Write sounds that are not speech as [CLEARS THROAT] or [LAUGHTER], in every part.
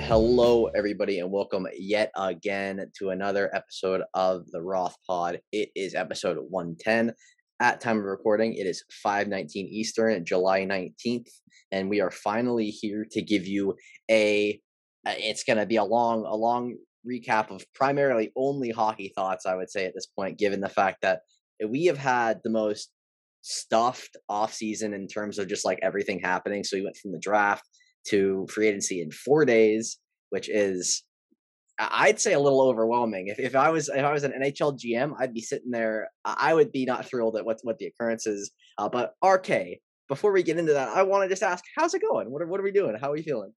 Hello, everybody, and welcome yet again to another episode of the Roth Pod. It is episode 110. At time of recording, it is 5:19 Eastern, July 19th, and we are finally here to give you a. It's going to be a long, a long recap of primarily only hockey thoughts. I would say at this point, given the fact that we have had the most stuffed off season in terms of just like everything happening. So we went from the draft to free agency in four days, which is I'd say a little overwhelming. If, if I was if I was an NHL GM, I'd be sitting there. I would be not thrilled at what what the occurrence is. Uh, but RK, before we get into that, I want to just ask, how's it going? What are, what are we doing? How are we feeling?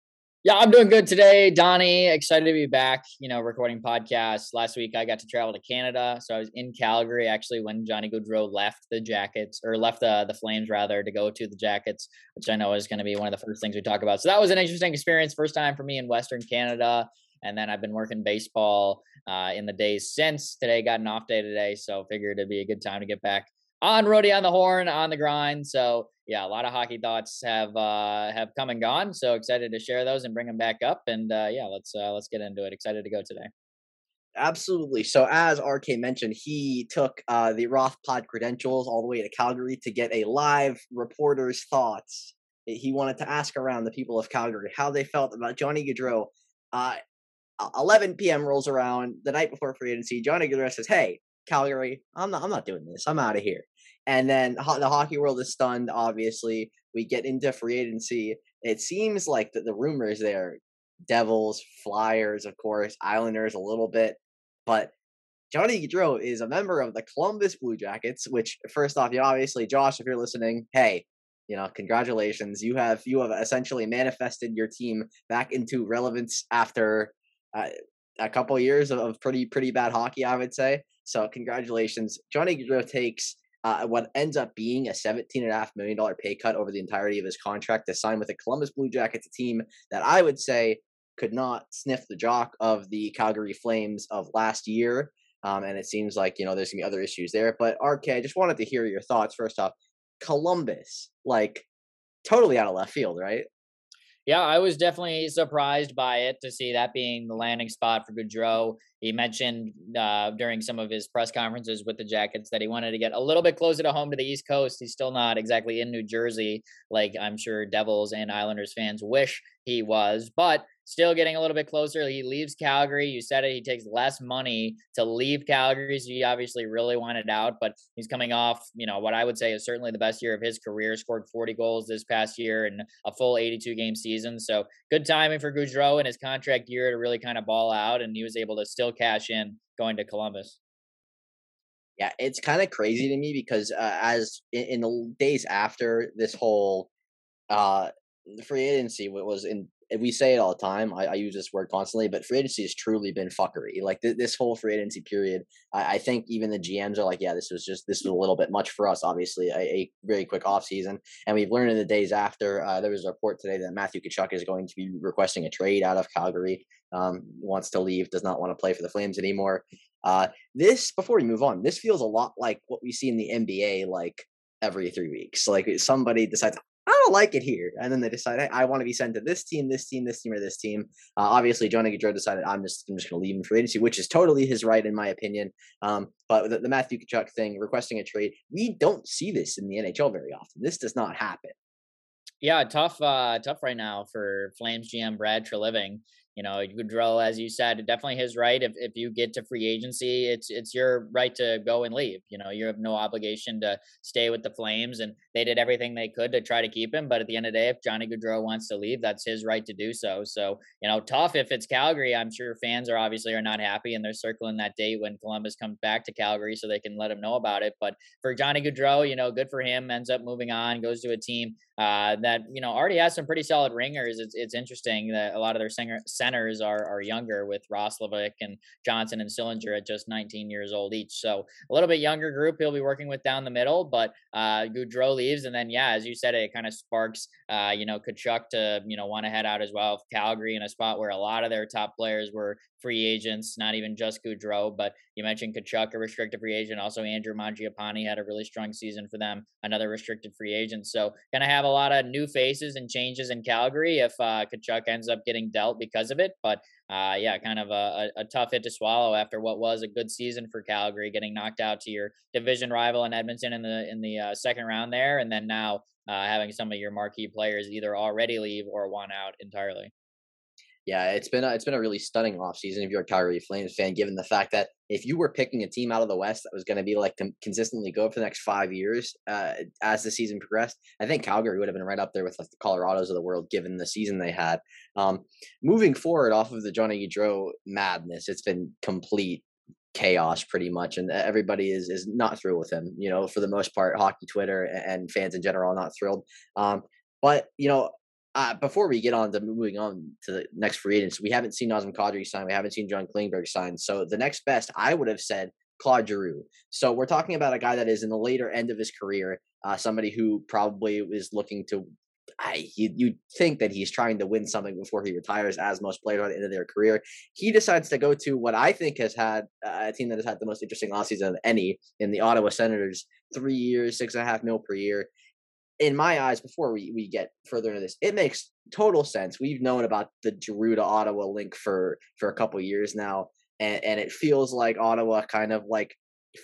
Yeah, I'm doing good today, Donnie. Excited to be back. You know, recording podcasts. Last week, I got to travel to Canada, so I was in Calgary actually when Johnny Gaudreau left the Jackets or left the the Flames rather to go to the Jackets, which I know is going to be one of the first things we talk about. So that was an interesting experience. First time for me in Western Canada, and then I've been working baseball uh, in the days since. Today got an off day today, so figured it'd be a good time to get back on Rody on the horn on the grind. So yeah, a lot of hockey thoughts have uh, have come and gone. So excited to share those and bring them back up. And uh, yeah, let's uh, let's get into it. Excited to go today. Absolutely. So as RK mentioned, he took uh, the Roth Pod credentials all the way to Calgary to get a live reporter's thoughts. He wanted to ask around the people of Calgary how they felt about Johnny Gaudreau. Uh, 11 p.m. rolls around the night before free agency. Johnny Gaudreau says, "Hey, Calgary, I'm not, I'm not doing this. I'm out of here." And then the hockey world is stunned. Obviously, we get into free agency. It seems like the, the rumors there: Devils, Flyers, of course, Islanders a little bit, but Johnny Gaudreau is a member of the Columbus Blue Jackets. Which, first off, you obviously, Josh, if you're listening, hey, you know, congratulations. You have you have essentially manifested your team back into relevance after uh, a couple years of pretty pretty bad hockey, I would say. So congratulations, Johnny Gaudreau takes uh, what ends up being a seventeen and a half million dollar pay cut over the entirety of his contract to sign with the Columbus Blue Jackets, a team that I would say could not sniff the jock of the Calgary Flames of last year. Um, and it seems like you know there's gonna be other issues there. But RK, I just wanted to hear your thoughts first off. Columbus, like totally out of left field, right? Yeah, I was definitely surprised by it to see that being the landing spot for Gaudreau. He mentioned uh, during some of his press conferences with the Jackets that he wanted to get a little bit closer to home to the East Coast. He's still not exactly in New Jersey, like I'm sure Devils and Islanders fans wish he was, but still getting a little bit closer. He leaves Calgary. You said it. He takes less money to leave Calgary. So he obviously really wanted out, but he's coming off, you know, what I would say is certainly the best year of his career. Scored 40 goals this past year and a full 82 game season. So good timing for Gaudreau in his contract year to really kind of ball out, and he was able to still cash in going to Columbus. Yeah, it's kind of crazy to me because uh, as in, in the days after this whole uh free agency wa- was in we say it all the time. I, I use this word constantly, but free agency has truly been fuckery. Like th- this whole free agency period, I, I think even the GMs are like, yeah, this was just this was a little bit much for us. Obviously, a, a very quick off season, and we've learned in the days after. Uh, there was a report today that Matthew Tkachuk is going to be requesting a trade out of Calgary. Um, wants to leave, does not want to play for the Flames anymore. Uh, this before we move on, this feels a lot like what we see in the NBA, like every three weeks. Like somebody decides, I don't like it here, and then they decide, hey, I want to be sent to this team, this team, this team, or this team. Uh, obviously, Johnny Gaudreau decided I'm just I'm just going to leave him for agency, which is totally his right in my opinion. Um, but the, the Matthew Tkachuk thing, requesting a trade, we don't see this in the NHL very often. This does not happen. Yeah, tough, uh, tough right now for Flames GM Brad Treliving. You know, Gaudreau, as you said, definitely his right. If if you get to free agency, it's it's your right to go and leave. You know, you have no obligation to stay with the Flames, and they did everything they could to try to keep him. But at the end of the day, if Johnny Gaudreau wants to leave, that's his right to do so. So you know, tough if it's Calgary. I'm sure fans are obviously are not happy, and they're circling that date when Columbus comes back to Calgary so they can let him know about it. But for Johnny Gaudreau, you know, good for him. Ends up moving on, goes to a team uh, that you know already has some pretty solid ringers. It's it's interesting that a lot of their singer, centers are are younger with Roslovic and Johnson and Sillinger at just 19 years old each. So a little bit younger group he'll be working with down the middle. But uh, Gaudreau leaves, and then yeah, as you said, it kind of sparks uh, you know Tkachuk to you know want to head out as well. Calgary in a spot where a lot of their top players were free agents, not even just Gaudreau, but you mentioned Tkachuk, a restricted free agent. Also, Andrew Mangiapane had a really strong season for them, another restricted free agent. So, going to have a lot of new faces and changes in Calgary if uh, Tkachuk ends up getting dealt because of it. But uh, yeah, kind of a, a, tough hit to swallow after what was a good season for Calgary, getting knocked out to your division rival in Edmonton in the in the uh, second round there, and then now uh, having some of your marquee players either already leave or want out entirely. Yeah, it's been a, it's been a really stunning offseason if you're a Calgary Flames fan, given the fact that if you were picking a team out of the West that was going to be like consistently good for the next five years uh, as the season progressed, I think Calgary would have been right up there with like the Colorados of the world, given the season they had. Um, moving forward off of the Johnny Gaudreau madness, it's been complete chaos pretty much and everybody is is not thrilled with him you know for the most part hockey twitter and fans in general are not thrilled um but you know uh, before we get on to moving on to the next free agents, we haven't seen Nazem Kadri sign. We haven't seen John Klingberg sign. So the next best, I would have said Claude Giroux. So we're talking about a guy that is in the later end of his career, uh, somebody who probably is looking to. I, you, think that he's trying to win something before he retires, as most players at the end of their career. He decides to go to what I think has had uh, a team that has had the most interesting offseason of any in the Ottawa Senators. Three years, six and a half mil per year in my eyes, before we, we get further into this, it makes total sense. We've known about the Giroux to Ottawa link for for a couple years now, and, and it feels like Ottawa kind of like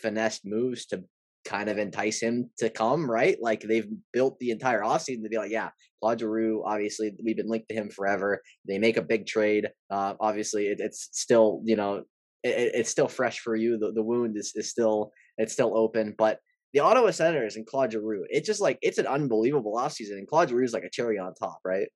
finessed moves to kind of entice him to come, right? Like they've built the entire offseason to be like, yeah, Claude Giroux, obviously we've been linked to him forever. They make a big trade. Uh, obviously it, it's still, you know, it, it's still fresh for you. The, the wound is, is still, it's still open, but the Ottawa Senators and Claude Giroux, it's just like it's an unbelievable offseason. And Claude Giroux is like a cherry on top, right?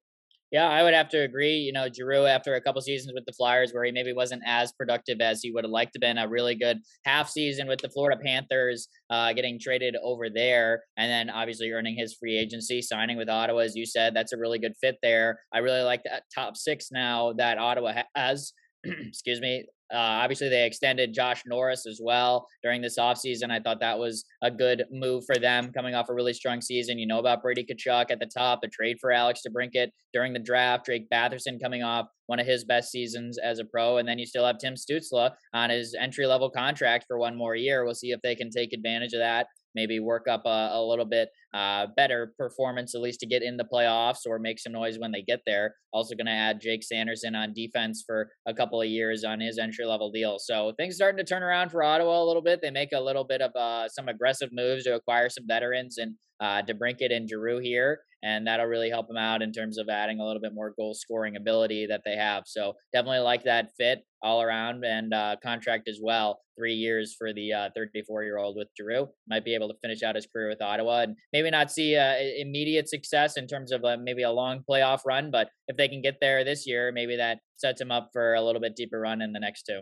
Yeah, I would have to agree. You know, Giroux, after a couple seasons with the Flyers, where he maybe wasn't as productive as he would have liked to been, a really good half season with the Florida Panthers, uh, getting traded over there, and then obviously earning his free agency, signing with Ottawa, as you said, that's a really good fit there. I really like that top six now that Ottawa has. [CLEARS THROAT] excuse me, uh, obviously, they extended Josh Norris as well during this offseason. I thought that was a good move for them coming off a really strong season. You know about Brady Tkachuk at the top, the trade for Alex DeBrincat during the draft, Drake Batherson coming off one of his best seasons as a pro. And then you still have Tim Stützle on his entry level contract for one more year. We'll see if they can take advantage of that maybe work up a, a little bit uh, better performance at least to get in the playoffs or make some noise when they get there. Also going to add Jake Sanderson on defense for a couple of years on his entry level deal. So things starting to turn around for Ottawa a little bit. They make a little bit of uh, some aggressive moves to acquire some veterans and uh, DeBrincat and Giroux here and that'll really help them out in terms of adding a little bit more goal scoring ability that they have. So definitely like that fit all around and uh, contract as well. Three years for the 34 uh, year old with Giroux might be able to finish out his career with Ottawa and maybe not see uh, immediate success in terms of uh, maybe a long playoff run, but if they can get there this year, maybe that sets him up for a little bit deeper run in the next two.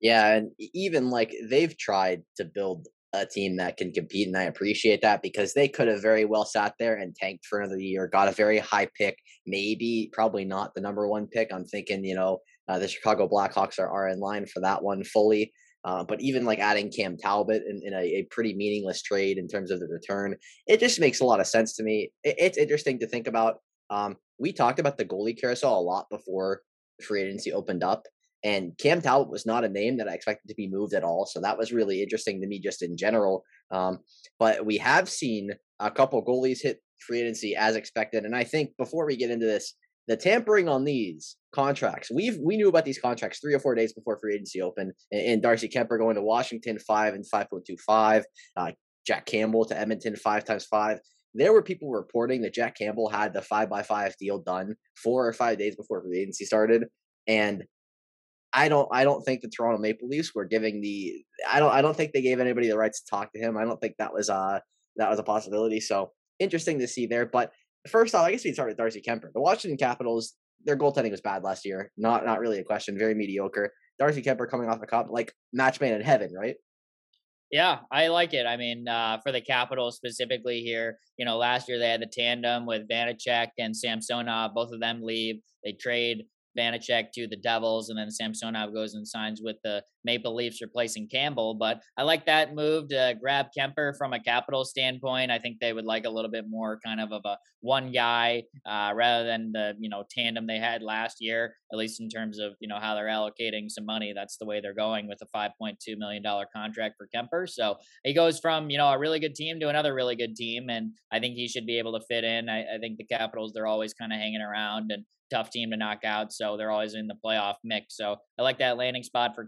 Yeah, and even like they've tried to build a team that can compete, and I appreciate that because they could have very well sat there and tanked for another year, got a very high pick, maybe probably not the number one pick. I'm thinking, you know, uh, the Chicago Blackhawks are, are in line for that one fully. Uh, but even like adding Cam Talbot in, in a, a, pretty meaningless trade in terms of the return, it just makes a lot of sense to me. It, it's interesting to think about. Um, we talked about the goalie carousel a lot before free agency opened up. And Cam Talbot was not a name that I expected to be moved at all. So that was really interesting to me just in general. Um, but we have seen a couple goalies hit free agency as expected. And I think before we get into this, the tampering on these contracts, we've we knew about these contracts three or four days before free agency opened. And, and Darcy Kuemper going to Washington five and five point two five, uh, Jack Campbell to Edmonton five times five. There were people reporting that Jack Campbell had the five by five deal done four or five days before free agency started, and I don't I don't think the Toronto Maple Leafs were giving the I don't I don't think they gave anybody the rights to talk to him. I don't think that was uh that was a possibility. So interesting to see there. But first off, I guess we start with Darcy Kuemper. The Washington Capitals, their goaltending was bad last year. Not not really a question. Very mediocre. Darcy Kuemper coming off the cup, like match made in heaven, right? Yeah, I like it. I mean, uh, for the Capitals specifically here, you know, last year they had the tandem with Vanecek and Samsonov. Both of them leave. They trade Vanecek to the Devils, and then Samsonov goes and signs with the Maple Leafs replacing Campbell. But I like that move to grab Kuemper from a capital standpoint. I think they would like a little bit more kind of of a one guy uh, rather than the you know tandem they had last year. At least in terms of you know how they're allocating some money, that's the way they're going with a 5.2 million dollar contract for Kuemper. So he goes from you know a really good team to another really good team, and I think he should be able to fit in. I, I think the Capitals they're always kind of hanging around and tough team to knock out, so they're always in the playoff mix. So I like that landing spot for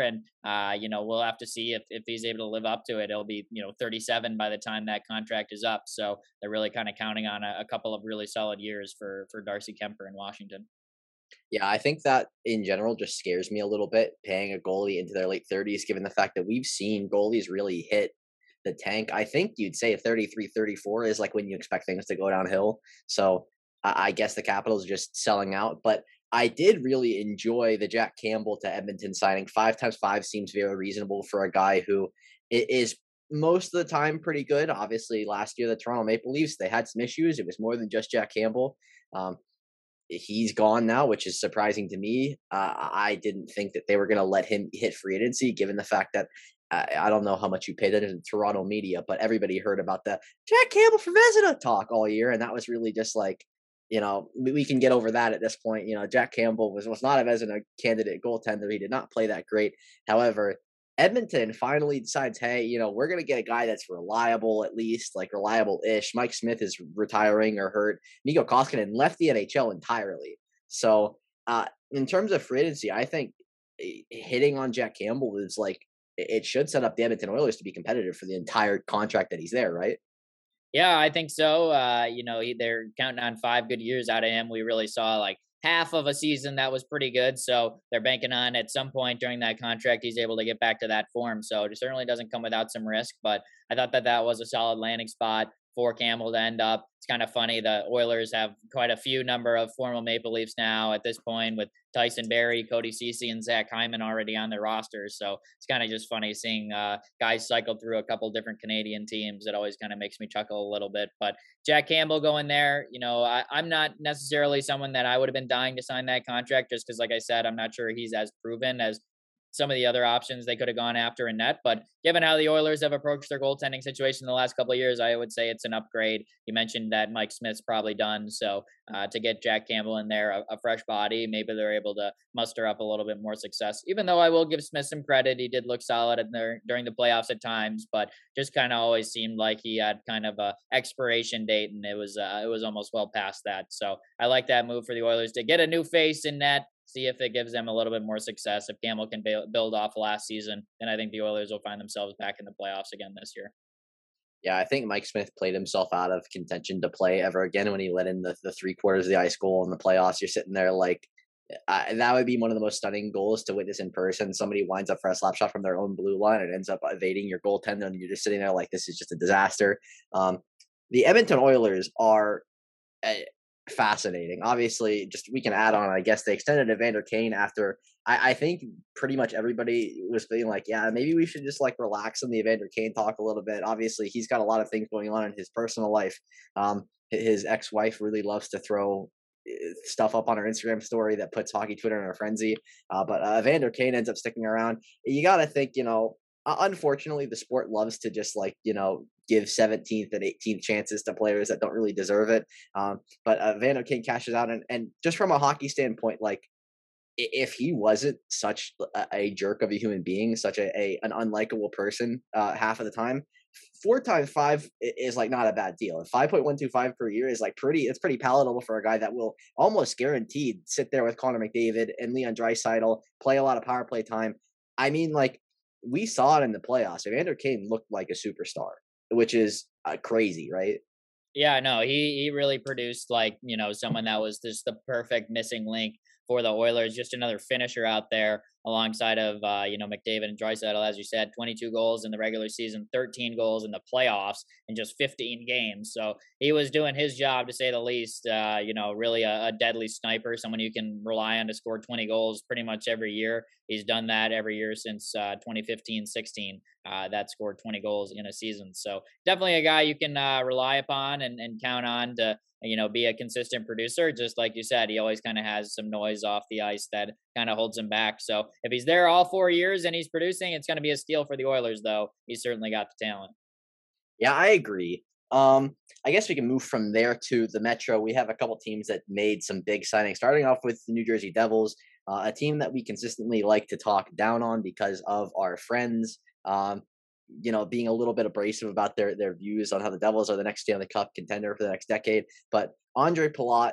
And uh, you know we'll have to see if if he's able to live up to it. It'll be you know 37 by the time that contract is up, so they're really kind of counting on a, a couple of really solid years for for Darcy Kuemper in Washington. Yeah, I think that in general just scares me a little bit paying a goalie into their late 30s, given the fact that we've seen goalies really hit the tank. I think you'd say 33, 34 is like when you expect things to go downhill. So I guess the Capitals are just selling out. But I did really enjoy the Jack Campbell to Edmonton signing. Five times five seems very reasonable for a guy who is most of the time pretty good. Obviously, last year the Toronto Maple Leafs they had some issues. It was more than just Jack Campbell. Um, he's gone now, which is surprising to me. Uh, I didn't think that they were going to let him hit free agency, given the fact that uh, I don't know how much you paid it in Toronto media, but everybody heard about the Jack Campbell for Vezina talk all year, and that was really just like you know, we can get over that at this point. You know, Jack Campbell was, was not as a candidate goaltender. He did not play that great. However, Edmonton finally decides, hey, you know, we're going to get a guy that's reliable, at least, like reliable ish. Mike Smith is retiring or hurt. Mikko Koskinen left the NHL entirely. So, uh, in terms of free agency, I think eh, hitting on Jack Campbell is like, it should set up the Edmonton Oilers to be competitive for the entire contract that he's there, right? Yeah, I think so. Uh, you know, they're counting on five good years out of him. We really saw like half of a season that was pretty good. So they're banking on at some point during that contract, he's able to get back to that form. So it certainly doesn't come without some risk, but I thought that that was a solid landing spot for Campbell to end up. It's kind of funny. The Oilers have quite a few number of former Maple Leafs now at this point with Tyson Barrie, Cody Ceci, and Zach Hyman already on their rosters. So it's kind of just funny seeing uh, guys cycle through a couple different Canadian teams. It always kind of makes me chuckle a little bit. But Jack Campbell going there, you know, I, I'm not necessarily someone that I would have been dying to sign that contract just because, like I said, I'm not sure he's as proven as some of the other options they could have gone after in net. But given how the Oilers have approached their goaltending situation in the last couple of years, I would say it's an upgrade. You mentioned that Mike Smith's probably done. So uh, to get Jack Campbell in there, a, a, fresh body, maybe they're able to muster up a little bit more success. Even though I will give Smith some credit, he did look solid in there during the playoffs at times, but just kind of always seemed like he had kind of a expiration date, and it was uh, it was almost well past that. So I like that move for the Oilers to get a new face in net see if it gives them a little bit more success. If Campbell can build off last season, then I think the Oilers will find themselves back in the playoffs again this year. Yeah, I think Mike Smith played himself out of contention to play ever again when he let in the, the three quarters of the ice goal in the playoffs. You're sitting there like, uh, that would be one of the most stunning goals to witness in person. Somebody winds up for a slap shot from their own blue line and ends up evading your goaltender, and you're just sitting there like, this is just a disaster. Um, the Edmonton Oilers are eh, fascinating. Obviously, just we can add on. I guess they extended Evander Kane after. I, I, think pretty much everybody was feeling like, yeah, maybe we should just like relax on the Evander Kane talk a little bit. Obviously, he's got a lot of things going on in his personal life. Um, his ex-wife really loves to throw eh, stuff up on her Instagram story that puts hockey Twitter in a frenzy. Uh, but uh, Evander Kane ends up sticking around. You got to think, you know, unfortunately, the sport loves to just like you know give 17th and 18th chances to players that don't really deserve it. Um, but uh, Vando King cashes out, and, and just from a hockey standpoint, like if he wasn't such a, jerk of a human being, such a, a an unlikable person uh, half of the time, four times five is like not a bad deal. And Five point one two five per year is like pretty. It's pretty palatable for a guy that will almost guaranteed sit there with Connor McDavid and Leon Draisaitl, play a lot of power play time. I mean, like we saw it in the playoffs. Evander Kane looked like a superstar which is uh, crazy, right? Yeah, no, he he really produced like you know someone that was just the perfect missing link for the Oilers. Just another finisher out there alongside of uh, you know McDavid and Draisaitl, as you said, 22 goals in the regular season, 13 goals in the playoffs in just 15 games. So he was doing his job to say the least. Uh, you know, really a, a, deadly sniper, someone you can rely on to score 20 goals pretty much every year. He's done that every year since 2015-16. Uh, uh, that scored 20 goals in a season. So definitely a guy you can uh, rely upon and, and count on to you know, be a consistent producer. Just like you said, he always kind of has some noise off the ice that kind of holds him back. So if he's there all four years and he's producing, it's going to be a steal for the Oilers, though. He's certainly got the talent. Yeah, I agree. Um, I guess we can move from there to the Metro. We have a couple teams that made some big signings, starting off with the New Jersey Devils, uh, a team that we consistently like to talk down on because of our friends. Um, you know, being a little bit abrasive about their their views on how the Devils are the next Stanley Cup contender for the next decade. But Andre Palat,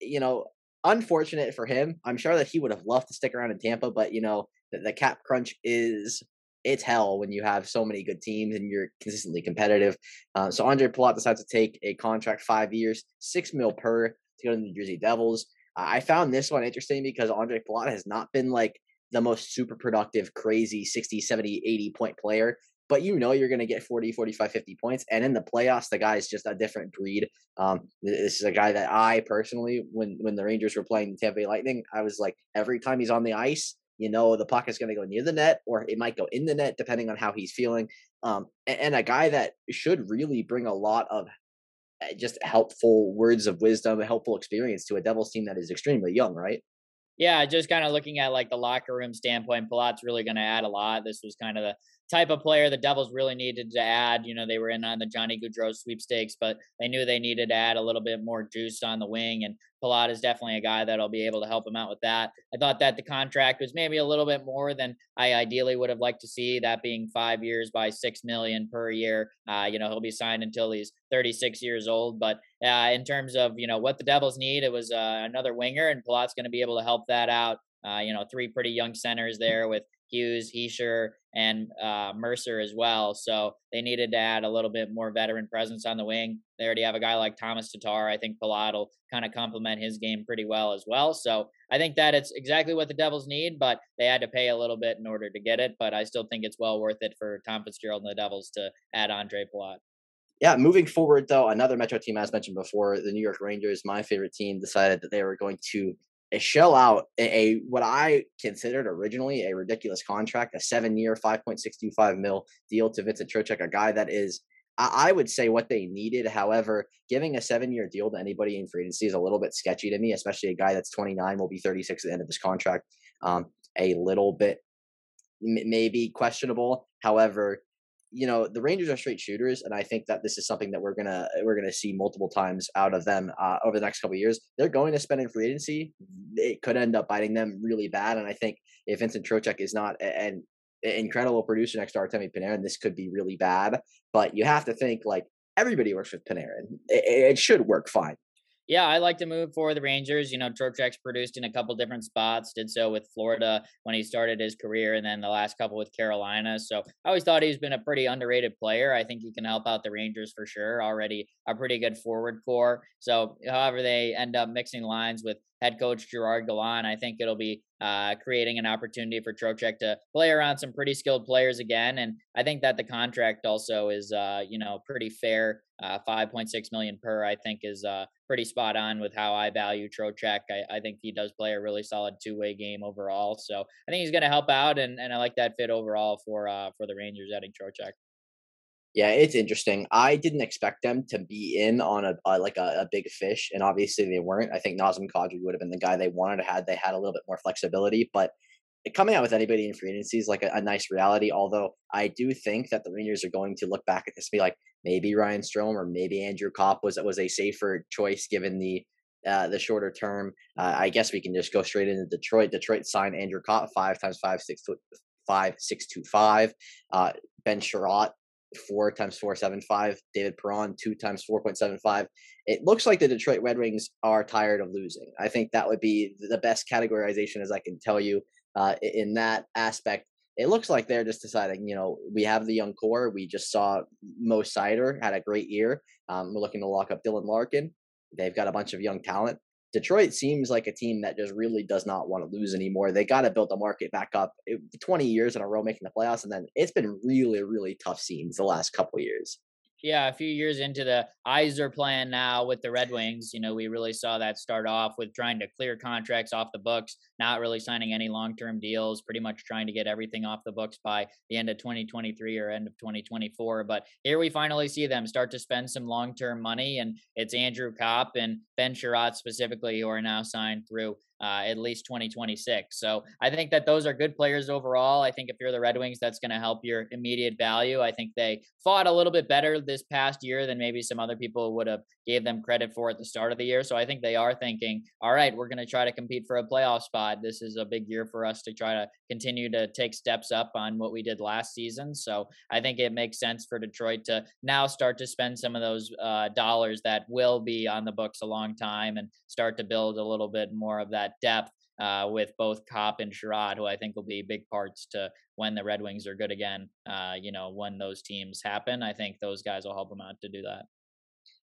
you know, unfortunate for him. I'm sure that he would have loved to stick around in Tampa, but you know, the, the cap crunch is it's hell when you have so many good teams and you're consistently competitive. Uh, so Andre Palat decides to take a contract five years, six mil per to go to the New Jersey Devils. Uh, I found this one interesting because Andre Palat has not been like the most super productive, crazy 60, 70, 80 point player. But you know you're going to get 40, 45, 50 points. And in the playoffs, the guy is just a different breed. Um, this is a guy that I personally, when when the Rangers were playing the Tampa Bay Lightning, I was like, every time he's on the ice, you know, the puck is going to go near the net or it might go in the net depending on how he's feeling. Um, and, and, a guy that should really bring a lot of eh, just helpful words of wisdom, helpful experience to a Devils team that is extremely young, right? Yeah, just kind of looking at like the locker room standpoint, Palat's really going to add a lot. This was kind of the type of player the Devils really needed to add. You know, they were in on the Johnny Gaudreau sweepstakes, but they knew they needed to add a little bit more juice on the wing. And Palat is definitely a guy that'll be able to help him out with that. I thought that the contract was maybe a little bit more than I ideally would have liked to see. That being five years by six million per year. Uh, you know, he'll be signed until he's 36 years old. But uh, in terms of you know what the Devils need, it was uh, another winger, and Palat's going to be able to help that out. Uh, you know, three pretty young centers there with Hughes, Hischier, and uh, Mercer as well. So they needed to add a little bit more veteran presence on the wing. They already have a guy like Tomas Tatar. I think Palat will kind of complement his game pretty well as well. So I think that it's exactly what the Devils need, but they had to pay a little bit in order to get it. But I still think it's well worth it for Tom Fitzgerald and the Devils to add Andre Palat. Yeah, moving forward though, another Metro team, as mentioned before, the New York Rangers, my favorite team, decided that they were going to shell out a, a, what I considered originally a ridiculous contract, a seven year, five point six two five mil deal to Vincent Trocheck, a guy that is I, I would say what they needed. However, giving a seven year deal to anybody in free agency is a little bit sketchy to me, especially a guy that's twenty nine will be thirty six at the end of this contract. Um, a little bit maybe questionable. However, you know the Rangers are straight shooters, and I think that this is something that we're gonna we're gonna see multiple times out of them uh, over the next couple years. They're going to spend in free agency. It could end up biting them really bad, and I think if Vincent Trocheck is not an incredible producer next to Artemi Panarin, this could be really bad. But you have to think like everybody works with Panarin. It, it should work fine yeah, I like to move for the Rangers. You know, Trocheck's produced in a couple different spots. Did so with Florida when he started his career, and then the last couple with Carolina. So I always thought he's been a pretty underrated player. I think he can help out the Rangers for sure. Already a pretty good forward core. So however they end up mixing lines with head coach Gerard Gallant, I think it'll be uh, creating an opportunity for Trocheck to play around some pretty skilled players again. And I think that the contract also is, uh, you know, pretty fair. Uh, 5.6 million per, I think, is uh, pretty spot on with how I value Trocheck. I, I think he does play a really solid two way game overall. So I think he's going to help out, and, and I like that fit overall for uh, for the Rangers adding Trocheck. Yeah, it's interesting. I didn't expect them to be in on a, a like a, a, big fish, and obviously they weren't. I think Nazem Kadri would have been the guy they wanted had they had a little bit more flexibility. But coming out with anybody in free agency is like a, a, nice reality. Although I do think that the Rangers are going to look back at this and be like, maybe Ryan Strome or maybe Andrew Copp was was a safer choice given the uh, the shorter term. Uh, I guess we can just go straight into Detroit. Detroit signed Andrew Copp five times five six five six two five. Uh, ben Chiarot four times four seven five. David Perron two times four point seven five. It looks like the Detroit Red Wings are tired of losing. I think that would be the best categorization as I can tell you uh, in that aspect. It looks like they're just deciding, you know, we have the young core. We just saw Mo Seider had a great year. Um, we're looking to lock up Dylan Larkin. They've got a bunch of young talent. Detroit seems like a team that just really does not want to lose anymore. They got to build the market back up. It, 20 years in a row making the playoffs, and then it's been really, really tough scenes the last couple years yeah, a few years into the Yzer plan now with the Red Wings, you know, we really saw that start off with trying to clear contracts off the books, not really signing any long term deals, pretty much trying to get everything off the books by the end of 2023 or end of 2024. But here we finally see them start to spend some long term money, and it's Andrew Copp and Ben Chiarot specifically who are now signed through uh, at least 2026. So I think that those are good players overall. I think if you're the Red Wings, that's going to help your immediate value. I think they fought a little bit better this past year than maybe some other people would have gave them credit for at the start of the year. So I think they are thinking, all right, we're going to try to compete for a playoff spot. This is a big year for us to try to continue to take steps up on what we did last season. So I think it makes sense for Detroit to now start to spend some of those uh, dollars that will be on the books a long time and start to build a little bit more of that depth uh, with both Copp and Chiarot, who I think will be big parts to when the Red Wings are good again. Uh, you know, when those teams happen, I think those guys will help them out to do that.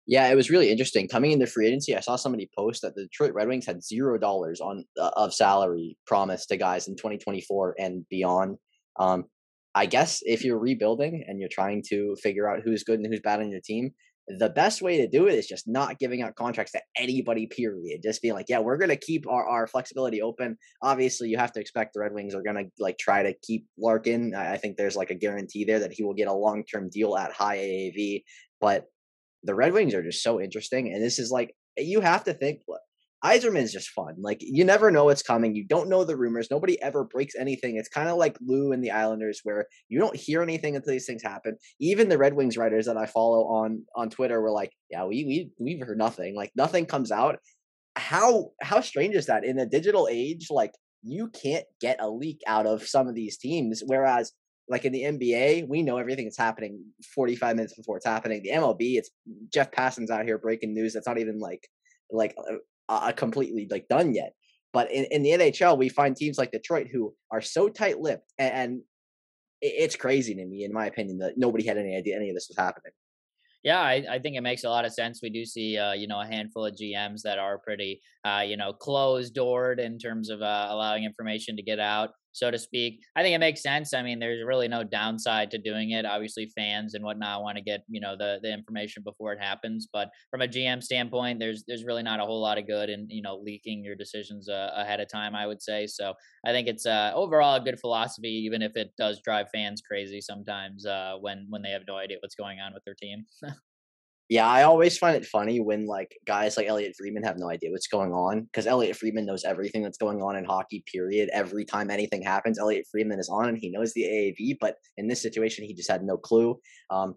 Yeah, it was really interesting. Coming into free agency, I saw somebody post that the Detroit Red Wings had zero dollars on uh, of salary promised to guys in 2024 and beyond. Um, I guess if you're rebuilding and you're trying to figure out who's good and who's bad on your team, the best way to do it is just not giving out contracts to anybody, period. Just being like, yeah, we're going to keep our, our flexibility open. Obviously, you have to expect the Red Wings are going to like try to keep Larkin. I, I think there's like a guarantee there that he will get a long term deal at high AAV. But the Red Wings are just so interesting. And this is like, you have to think, Yzerman is just fun. Like you never know what's coming. You don't know the rumors. Nobody ever breaks anything. It's kind of like Lou and the Islanders, where you don't hear anything until these things happen. Even the Red Wings writers that I follow on on Twitter were like, "Yeah, we we we've heard nothing. Like nothing comes out." How how strange is that in a digital age? Like you can't get a leak out of some of these teams, whereas like in the NBA, we know everything that's happening 45 minutes before it's happening. The MLB, it's Jeff Passan's out here breaking news that's not even like like uh, uh, completely like done yet. But in, in the NHL, we find teams like Detroit who are so tight lipped, and, and it's crazy to me, in my opinion, that nobody had any idea any of this was happening. Yeah, I, I, think it makes a lot of sense. We do see, uh, you know, a handful of GMs that are pretty, uh, you know, closed doored in terms of uh, allowing information to get out so to speak. I think it makes sense. I mean, there's really no downside to doing it. Obviously, fans and whatnot want to get you know the the information before it happens. But from a GM standpoint, there's there's really not a whole lot of good in you know leaking your decisions uh, ahead of time. I would say so. I think it's uh, overall a good philosophy, even if it does drive fans crazy sometimes uh, when when they have no idea what's going on with their team. [LAUGHS] Yeah, I always find it funny when like guys like Elliotte Friedman have no idea what's going on because Elliotte Friedman knows everything that's going on in hockey. Period. Every time anything happens, Elliotte Friedman is on and he knows the AAV. But in this situation, he just had no clue. Um,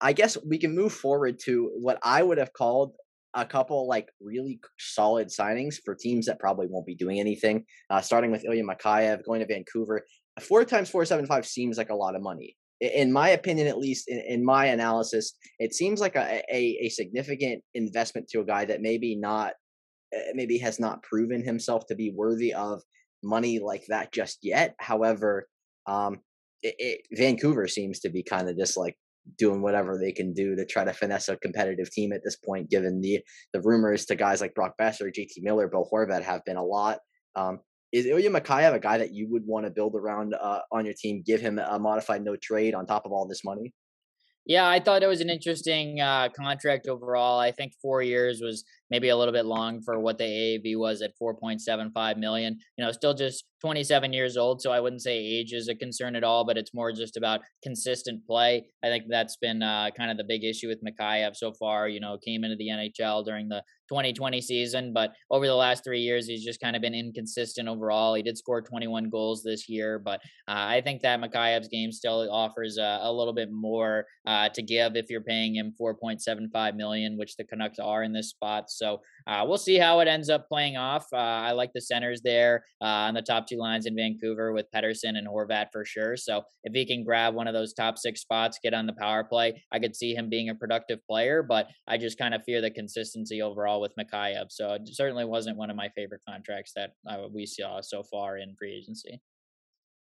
I guess we can move forward to what I would have called a couple like really solid signings for teams that probably won't be doing anything. Uh, starting with Ilya Mikheyev going to Vancouver. Four times four seven five seems like a lot of money in my opinion, at least in, in my analysis, it seems like a, a, a, significant investment to a guy that maybe not, eh, maybe has not proven himself to be worthy of money like that just yet. However, um, it, it, Vancouver seems to be kind of just like doing whatever they can do to try to finesse a competitive team at this point, given the the rumors to guys like Brock Boeser, JT Miller, Bill Horvat have been a lot. Um, is Ilya Mikheyev a guy that you would want to build around uh, on your team? Give him a modified no trade on top of all this money. Yeah, I thought it was an interesting uh, contract overall. I think four years was maybe a little bit long for what the AAV was at 4.75 million. You know, still just 27 years old, so I wouldn't say age is a concern at all, but it's more just about consistent play. I think that's been uh, kind of the big issue with Mikheyev so far. You know, came into the NHL during the 2020 season, but over the last three years, he's just kind of been inconsistent overall. He did score 21 goals this year, but uh, I think that Mikheyev's game still offers a, a little bit more uh, to give if you're paying him 4.75 million, which the Canucks are in this spot. So uh, we'll see how it ends up playing off. Uh, I like the centers there uh, on the top two lines in Vancouver with Pettersson and Horvat for sure. So if he can grab one of those top six spots, get on the power play, I could see him being a productive player. But I just kind of fear the consistency overall with Mikheyev. So it certainly wasn't one of my favorite contracts that uh, we saw so far in free agency.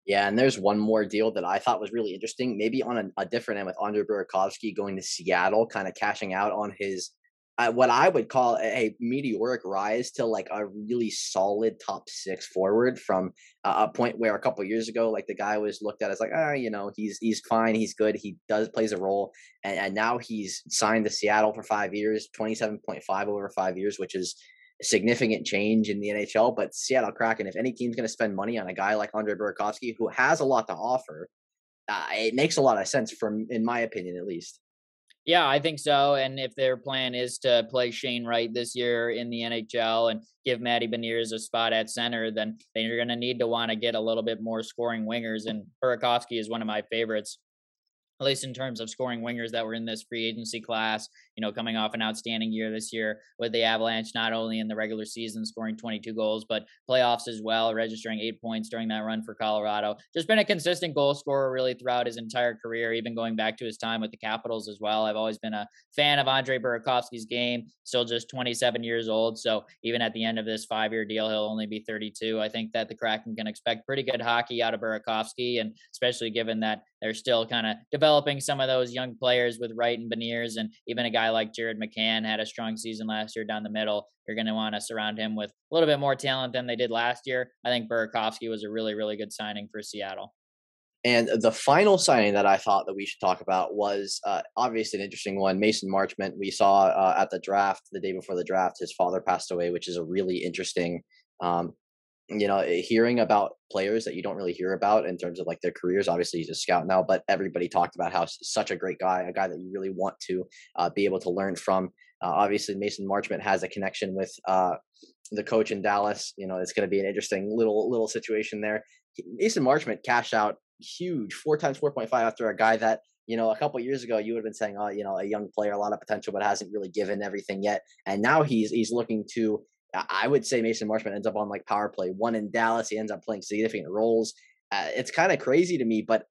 Yeah, and there's one more deal that I thought was really interesting, maybe on a, a different end with Andre Burakovsky going to Seattle, kind of cashing out on his what I would call a, a, meteoric rise to like a really solid top six forward from uh, a point where a couple years ago, like the guy was looked at as like, ah, you know, he's he's fine, he's good, he does plays a role, and, and now he's signed to Seattle for five years, twenty seven point five over five years, which is a significant change in the NHL. But Seattle Kraken, if any team's going to spend money on a guy like Andre Burakovsky, who has a lot to offer, uh, it makes a lot of sense from, in my opinion, at least. Yeah, I think so. And if their plan is to play Shane Wright this year in the NHL and give Matty Beniers a spot at center, then they're going to need to want to get a little bit more scoring wingers. And Burakovsky is one of my favorites at least in terms of scoring wingers that were in this free agency class, you know, coming off an outstanding year this year with the Avalanche, not only in the regular season scoring 22 goals, but playoffs as well, registering eight points during that run for Colorado. Just been a consistent goal scorer really throughout his entire career, even going back to his time with the Capitals as well. I've always been a fan of Andre Burakovsky's game, still just 27 years old. So even at the end of this five year deal, he'll only be 32. I think that the Kraken can expect pretty good hockey out of Burakovsky, and especially given that they're still kind of developing some of those young players with Wright and Beniers, and even a guy like Jared McCann had a strong season last year down the middle. You're going to want to surround him with a little bit more talent than they did last year. I think Burakovsky was a really, really good signing for Seattle. And the final signing that I thought that we should talk about was uh, obviously an interesting one. Mason Marchment. We saw uh, at the draft the day before the draft, his father passed away, which is a really interesting um, you know, eh, hearing about players that you don't really hear about in terms of like their careers. Obviously, he's a scout now, but everybody talked about how such a great guy, a guy that you really want to uh, be able to learn from. Uh, obviously, Mason Marchment has a connection with uh, the coach in Dallas. You know, it's going to be an interesting little little situation there. Mason Marchment cashed out huge, four times four point five after a guy that you know, a couple years ago, you would have been saying, "Oh, you know, a young player, a lot of potential, but hasn't really given everything yet." And now he's he's looking to I would say Mason Marchment ends up on like power play one in Dallas. He ends up playing significant roles. Uh, it's kind of crazy to me, but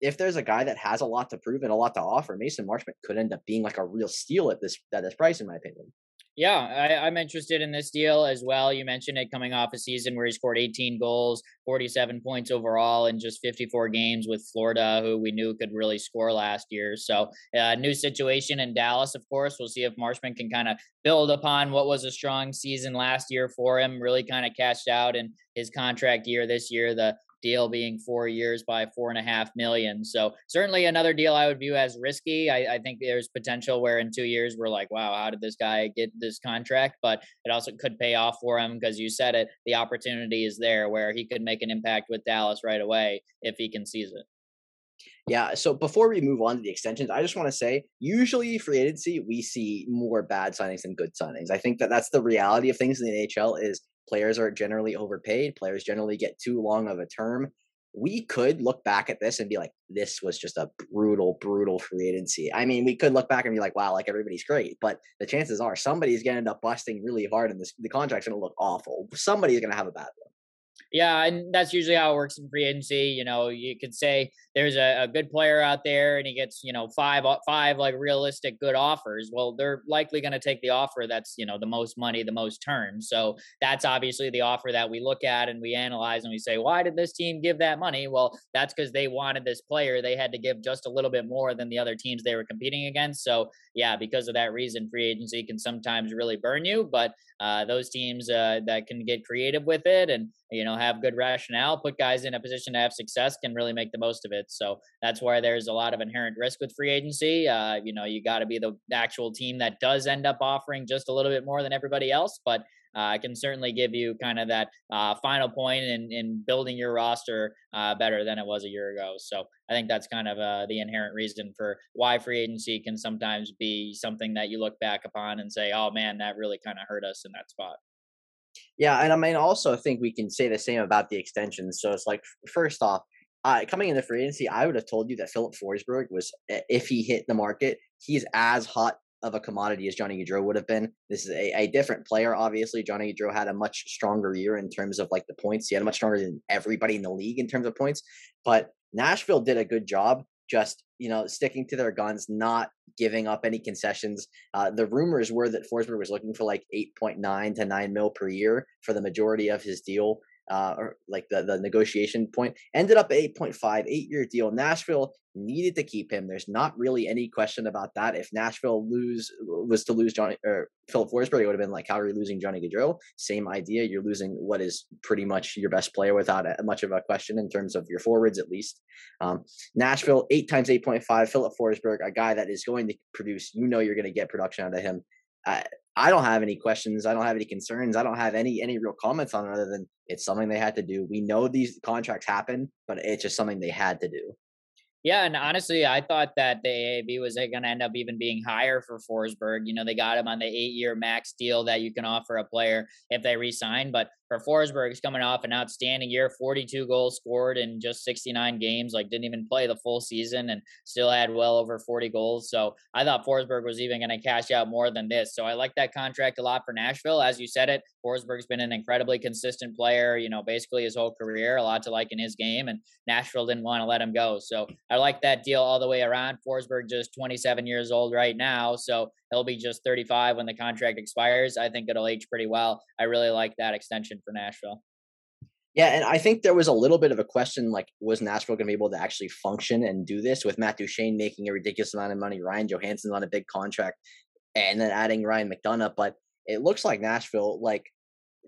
if there's a guy that has a lot to prove and a lot to offer, Mason Marchment could end up being like a real steal at this at this price, in my opinion. Yeah, I, am interested in this deal as well. You mentioned it coming off a season where he scored 18 goals, 47 points overall in just 54 games with Florida, who we knew could really score last year. So, uh, new situation in Dallas, of course. We'll see if Marchment can kind of build upon what was a strong season last year for him, really kind of cashed out in his contract year this year. The deal being four years by four and a half million. So certainly another deal I would view as risky. I, I, think there's potential where in two years we're like, wow, how did this guy get this contract? But it also could pay off for him because you said it, the opportunity is there where he could make an impact with Dallas right away if he can seize it. Yeah. So before we move on to the extensions, I just want to say, usually free agency, we see more bad signings than good signings. I think that that's the reality of things in the NHL is Players are generally overpaid. Players generally get too long of a term. We could look back at this and be like, this was just a brutal, brutal free agency. I mean, we could look back and be like, wow, like everybody's great. But the chances are somebody's going to end up busting really hard and this, the contract's going to look awful. Somebody's going to have a bad one. Yeah, and that's usually how it works in free agency. You know, you could say there's a, a, good player out there and he gets, you know, five five like realistic good offers. Well, they're likely going to take the offer that's, you know, the most money, the most terms. So that's obviously the offer that we look at and we analyze and we say, why did this team give that money? Well, that's because they wanted this player. They had to give just a little bit more than the other teams they were competing against. So yeah, because of that reason, free agency can sometimes really burn you. But uh, those teams uh, that can get creative with it and you know have good rationale put guys in a position to have success can really make the most of it so that's why there's a lot of inherent risk with free agency uh, you know you got to be the actual team that does end up offering just a little bit more than everybody else but uh, can certainly give you kind of that uh, final point in, in building your roster uh, better than it was a year ago. So I think that's kind of uh, the inherent reason for why free agency can sometimes be something that you look back upon and say, oh man, that really kind of hurt us in that spot. Yeah, and I mean, also I think we can say the same about the extensions. So it's like, first off, uh, coming into free agency, I would have told you that Filip Forsberg was, if he hit the market, he's as hot of a commodity as Johnny Gaudreau would have been. This is a, a different player, obviously. Johnny Gaudreau had a much stronger year in terms of like the points. He had a much stronger than everybody in the league in terms of points. But Nashville did a good job just you know sticking to their guns, not giving up any concessions. Uh, the rumors were that Forsberg was looking for like eight point nine to nine mil per year for the majority of his deal uh, or like the, the negotiation point, ended up 8.5, eight year deal. Nashville needed to keep him. There's not really any question about that. If Nashville lose was to lose Johnny or Filip Forsberg, it would have been like Calgary losing Johnny Gaudreau. Same idea. You're losing what is pretty much your best player without a, much of a question in terms of your forwards, at least. Um, Nashville, eight times 8.5. Filip Forsberg, a guy that is going to produce. You know, you're going to get production out of him. I, I don't have any questions. I don't have any concerns. I don't have any any real comments on it other than it's something they had to do. We know these contracts happen, but it's just something they had to do. Yeah, and honestly, I thought that the AAV was going to end up even being higher for Forsberg. You know, they got him on the eight-year max deal that you can offer a player if they resign. But for Forsberg, he's coming off an outstanding year, 42 goals scored in just 69 games. Like, didn't even play the full season and still had well over 40 goals. So I thought Forsberg was even going to cash out more than this. So I like that contract a lot for Nashville. As you said it, Forsberg's been an incredibly consistent player. You know, basically his whole career, a lot to like in his game, and Nashville didn't want to let him go. So I like that deal all the way around. Forsberg just 27 years old right now, so he'll be just 35 when the contract expires. I think it'll age pretty well. I really like that extension for Nashville. Yeah, and I think there was a little bit of a question like, was Nashville going to be able to actually function and do this with Matt Duchene making a ridiculous amount of money, Ryan Johansen on a big contract, and then adding Ryan McDonagh? But it looks like Nashville, like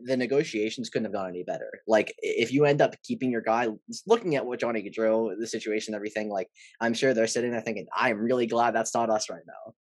the negotiations couldn't have gone any better. Like if you end up keeping your guy, looking at what Johnny Gaudreau, the situation, everything, like I'm sure they're sitting there thinking, I'm really glad that's not us right now.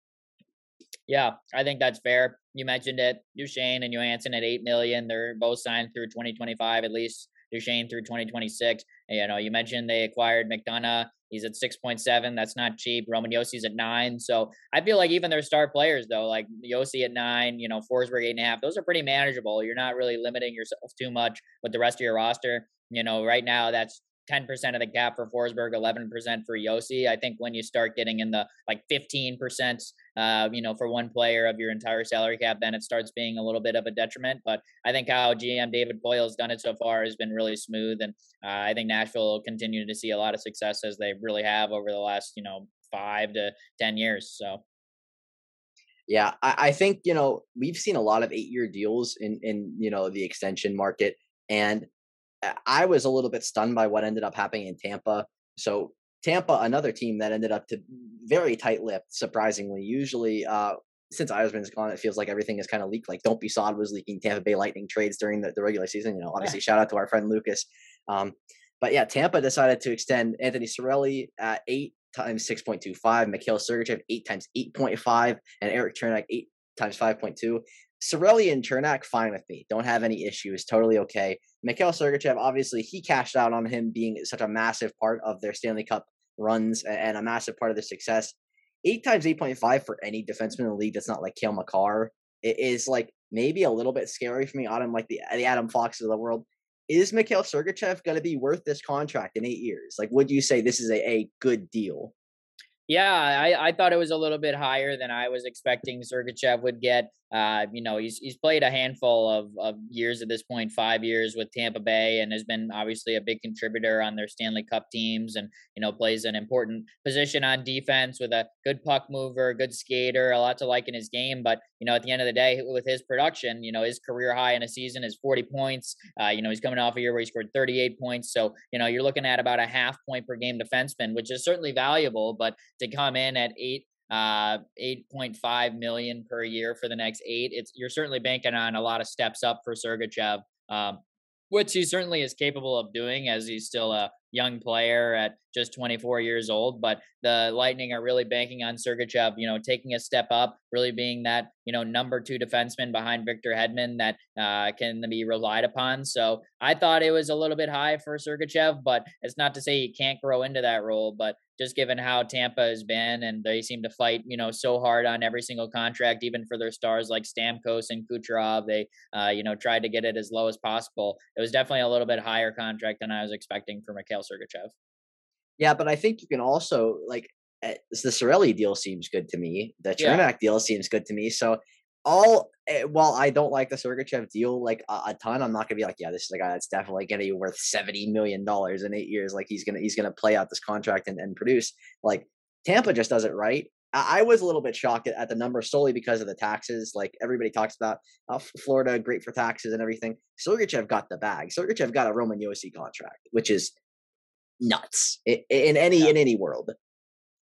Yeah, I think that's fair. You mentioned it, Duchene and Johansen at eight million. They're both signed through 2025 at least. Duchene through 2026. You know, you mentioned they acquired McDonagh. He's at 6.7. That's not cheap. Roman Josi's at nine. So I feel like even their star players, though, like Yossi at nine, you know, Forsberg eight and a half, those are pretty manageable. You're not really limiting yourself too much with the rest of your roster. You know, right now that's 10% of the cap for Forsberg, 11% for Josi. I think when you start getting in the like 15%, uh, you know, for one player of your entire salary cap, then it starts being a little bit of a detriment. But I think how GM David Poile has done it so far has been really smooth. And uh, I think Nashville will continue to see a lot of success as they really have over the last, you know, five to 10 years. So. Yeah, I, I think, you know, we've seen a lot of eight year deals in, in, you know, the extension market. And I was a little bit stunned by what ended up happening in Tampa. So Tampa, another team that ended up to very tight-lipped, surprisingly. Usually, uh, since Yzerman's gone, it feels like everything is kind of leaked. Like Don't Be Sod was leaking Tampa Bay Lightning trades during the, the regular season. You know, obviously, yeah. shout out to our friend Lucas. Um, but yeah, Tampa decided to extend Anthony Cirelli at eight times 6.25, Mikhail Sergachev eight times 8.5, and Eric Cernak eight times 5.2. Cirelli and Cernak, fine with me. Don't have any issues. Totally okay. Mikhail Sergachev, obviously, he cashed out on him being such a massive part of their Stanley Cup runs and a massive part of their success. Eight times 8.5 for any defenseman in the league that's not like Cale Makar it is like maybe a little bit scary for me. Adam, like the, the Adam Fox of the world. Is Mikhail Sergachev going to be worth this contract in eight years? Like, would you say this is a, a good deal? Yeah, I, I thought it was a little bit higher than I was expecting Sergachev would get. Uh, you know, he's he's played a handful of, of years at this point, five years with Tampa Bay, and has been obviously a big contributor on their Stanley Cup teams, and you know plays an important position on defense with a good puck mover, good skater, a lot to like in his game. But you know, at the end of the day, with his production, you know, his career high in a season is 40 points. Uh, you know, he's coming off a year where he scored 38 points, so you know you're looking at about a half point per game defenseman, which is certainly valuable. But to come in at eight uh 8.5 million per year for the next eight it's you're certainly banking on a lot of steps up for Sergachev um which he certainly is capable of doing as he's still a young player at just 24 years old. But the Lightning are really banking on Sergachev, you know, taking a step up, really being that, you know, number two defenseman behind Victor Hedman that uh, can be relied upon. So I thought it was a little bit high for Sergachev, but it's not to say he can't grow into that role. But just given how Tampa has been, and they seem to fight, you know, so hard on every single contract, even for their stars like Stamkos and Kucherov. They, uh, you know, tried to get it as low as possible. It was definitely a little bit higher contract than I was expecting for Mikhail Sergachev. Yeah, but I think you can also like eh, the Cirelli deal seems good to me. The Cernak yeah. deal seems good to me. So all eh, while I don't like the Sergachev deal like a, a, ton, I'm not gonna be like, yeah, this is a guy that's definitely gonna be worth seventy million dollars in eight years. Like he's gonna he's gonna play out this contract and, and produce. Like Tampa just does it right. I, I was a little bit shocked at, at, the number solely because of the taxes. Like everybody talks about uh, Florida, great for taxes and everything. Sergachev got the bag. Sergachev got a Roman Josi contract, which is nuts in, in any yeah. in any world.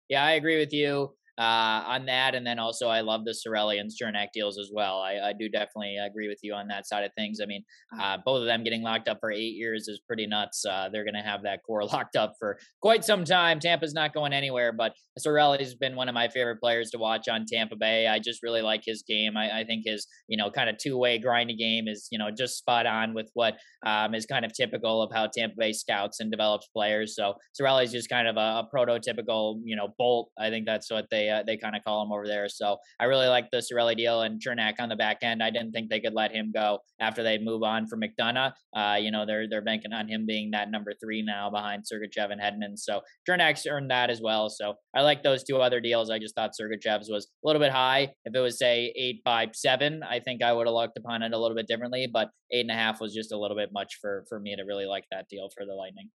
Yeah, I agree with you. Uh, on that. And then also, I love the Cirelli and Cernak deals as well. I, I, do definitely agree with you on that side of things. I mean, uh, both of them getting locked up for eight years is pretty nuts. Uh, they're going to have that core [LAUGHS] locked up for quite some time. Tampa's not going anywhere, but Cirelli's been one of my favorite players to watch on Tampa Bay. I just really like his game. I, I think his, you know, kind of two way grindy game is, you know, just spot on with what um, is kind of typical of how Tampa Bay scouts and develops players. So Cirelli's just kind of a, a prototypical, you know, bolt. I think that's what they uh, they kind of call him over there. So I really like the Cirelli deal and Cernak on the back end. I didn't think they could let him go after they move on from McDonagh. Uh, you know, they're they're banking on him being that number three now behind Sergachev and Hedman. So Cernak's earned that as well. So I like those two other deals. I just thought Sergachev's was a little bit high. If it was say eight, five, seven, I think I would have looked upon it a little bit differently. But eight and a half was just a little bit much for for me to really like that deal for the Lightning.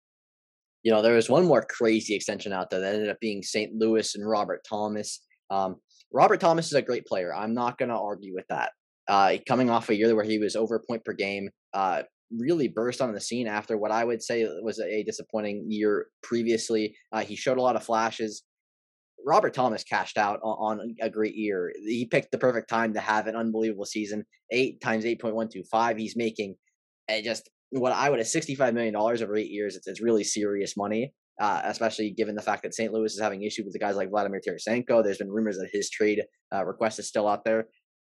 You know, there was one more crazy extension out there that ended up being St. Louis and Robert Thomas. Um, Robert Thomas is a great player. I'm not going to argue with that. Uh, coming off a year where he was over point per game, uh, really burst on the scene after what I would say was a disappointing year previously. Uh, he showed a lot of flashes. Robert Thomas cashed out on, on, a great year. He picked the perfect time to have an unbelievable season. Eight times eight point one two five. He's making uh, just what I would have sixty five million dollars over eight years. It's, it's really serious money. Uh, especially given the fact that St. Louis is having issues with the guys like Vladimir Tarasenko. There's been rumors that his trade uh, request is still out there.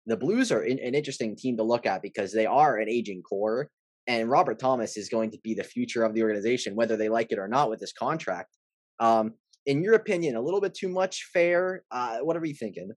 The Blues are in, an interesting team to look at because they are an aging core, and Robert Thomas is going to be the future of the organization, whether they like it or not with this contract. Um, in your opinion, a little bit too much fair? Uh, what are you thinking?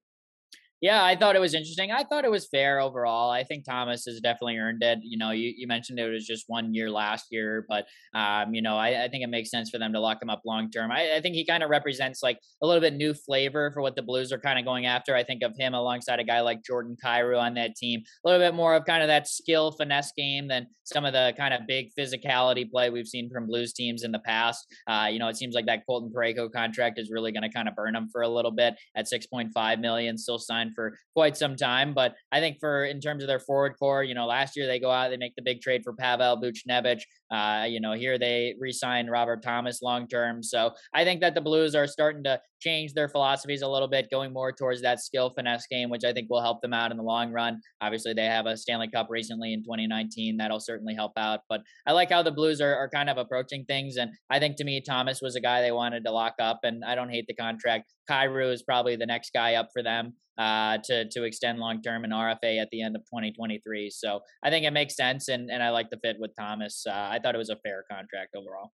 Yeah, I thought it was interesting. I thought it was fair overall. I think Thomas has definitely earned it. You know, you, you mentioned it was just one year last year, but um, you know, I, I think it makes sense for them to lock him up long term. I, I think he kind of represents like a little bit new flavor for what the Blues are kind of going after. I think of him alongside a guy like Jordan Kyrou on that team, a little bit more of kind of that skill finesse game than some of the kind of big physicality play we've seen from Blues teams in the past. Uh, you know, it seems like that Colton Parayko contract is really going to kind of burn him for a little bit at 6.5 million, still signed for quite some time. But I think for in terms of their forward core, you know, last year they go out, they make the big trade for Pavel Buchnevich. Uh, you know, here they re-signed Robert Thomas long term. So I think that the Blues are starting to change their philosophies a little bit, going more towards that skill finesse game, which I think will help them out in the long run. Obviously, they have a Stanley Cup recently in 2019. That'll certainly help out. But I like how the Blues are, are kind of approaching things. And I think to me, Thomas was a guy they wanted to lock up, and I don't hate the contract. Kyrou is probably the next guy up for them uh, to to extend long term in RFA at the end of 2023. So I think it makes sense, and and I like the fit with Thomas. Uh, I thought it was a fair contract overall.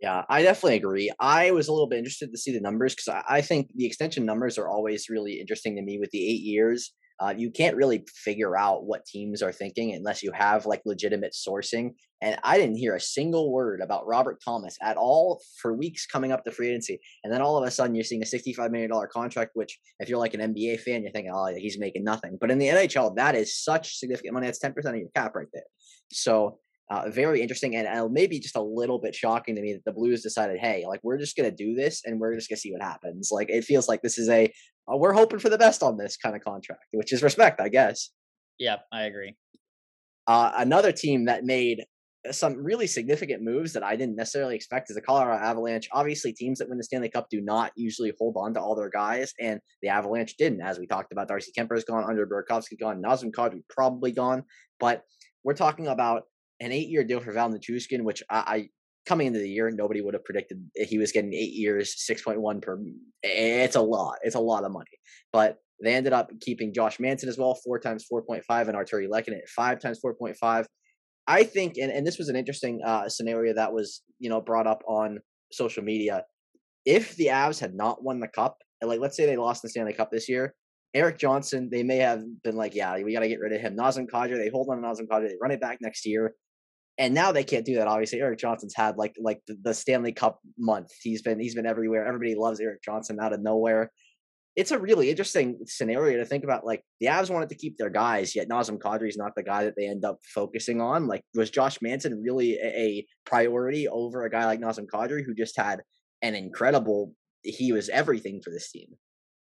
Yeah, I definitely agree. I was a little bit interested to see the numbers because I, I think the extension numbers are always really interesting to me with the eight years. Uh, you can't really figure out what teams are thinking unless you have like legitimate sourcing. And I didn't hear a single word about Robert Thomas at all for weeks coming up to free agency. And then all of a sudden, you're seeing a $65 million contract, which, if you're like an NBA fan, you're thinking, oh, he's making nothing. But in the NHL, that is such significant money. That's 10% of your cap right there. So uh, very interesting and uh, maybe just a little bit shocking to me that the Blues decided, hey, like we're just gonna do this and we're just gonna see what happens. Like it feels like this is a uh, we're hoping for the best on this kind of contract, which is respect, I guess. Yeah, I agree. Uh, another team that made some really significant moves that I didn't necessarily expect is the Colorado Avalanche. Obviously, teams that win the Stanley Cup do not usually hold on to all their guys, and the Avalanche didn't. As we talked about, Darcy Kuemper's gone, Andre Burakovsky gone, Nazem Kadri probably gone, but we're talking about an eight-year deal for Val Nichushkin, which I, I coming into the year, nobody would have predicted he was getting eight years, six point one per. It's a lot. It's a lot of money. But they ended up keeping Josh Manson as well, four times four point five, and Artturi Lehkonen at five times four point five. I think, and, and this was an interesting uh, scenario that was you know brought up on social media. If the Avs had not won the cup, like let's say they lost the Stanley Cup this year, Erik Johnson, they may have been like, yeah, we got to get rid of him. Nazem Kadri, they hold on to Nazem Kadri, they run it back next year and now they can't do that. Obviously, Erik Johnson's had like like the, Stanley Cup month. He's been he's been everywhere. Everybody loves Erik Johnson out of nowhere. It's a really interesting scenario to think about. Like the Avs wanted to keep their guys, yet Nazem Kadri is not the guy that they end up focusing on. Like was Josh Manson really a, a priority over a guy like Nazem Kadri, who just had an incredible? He was everything for this team.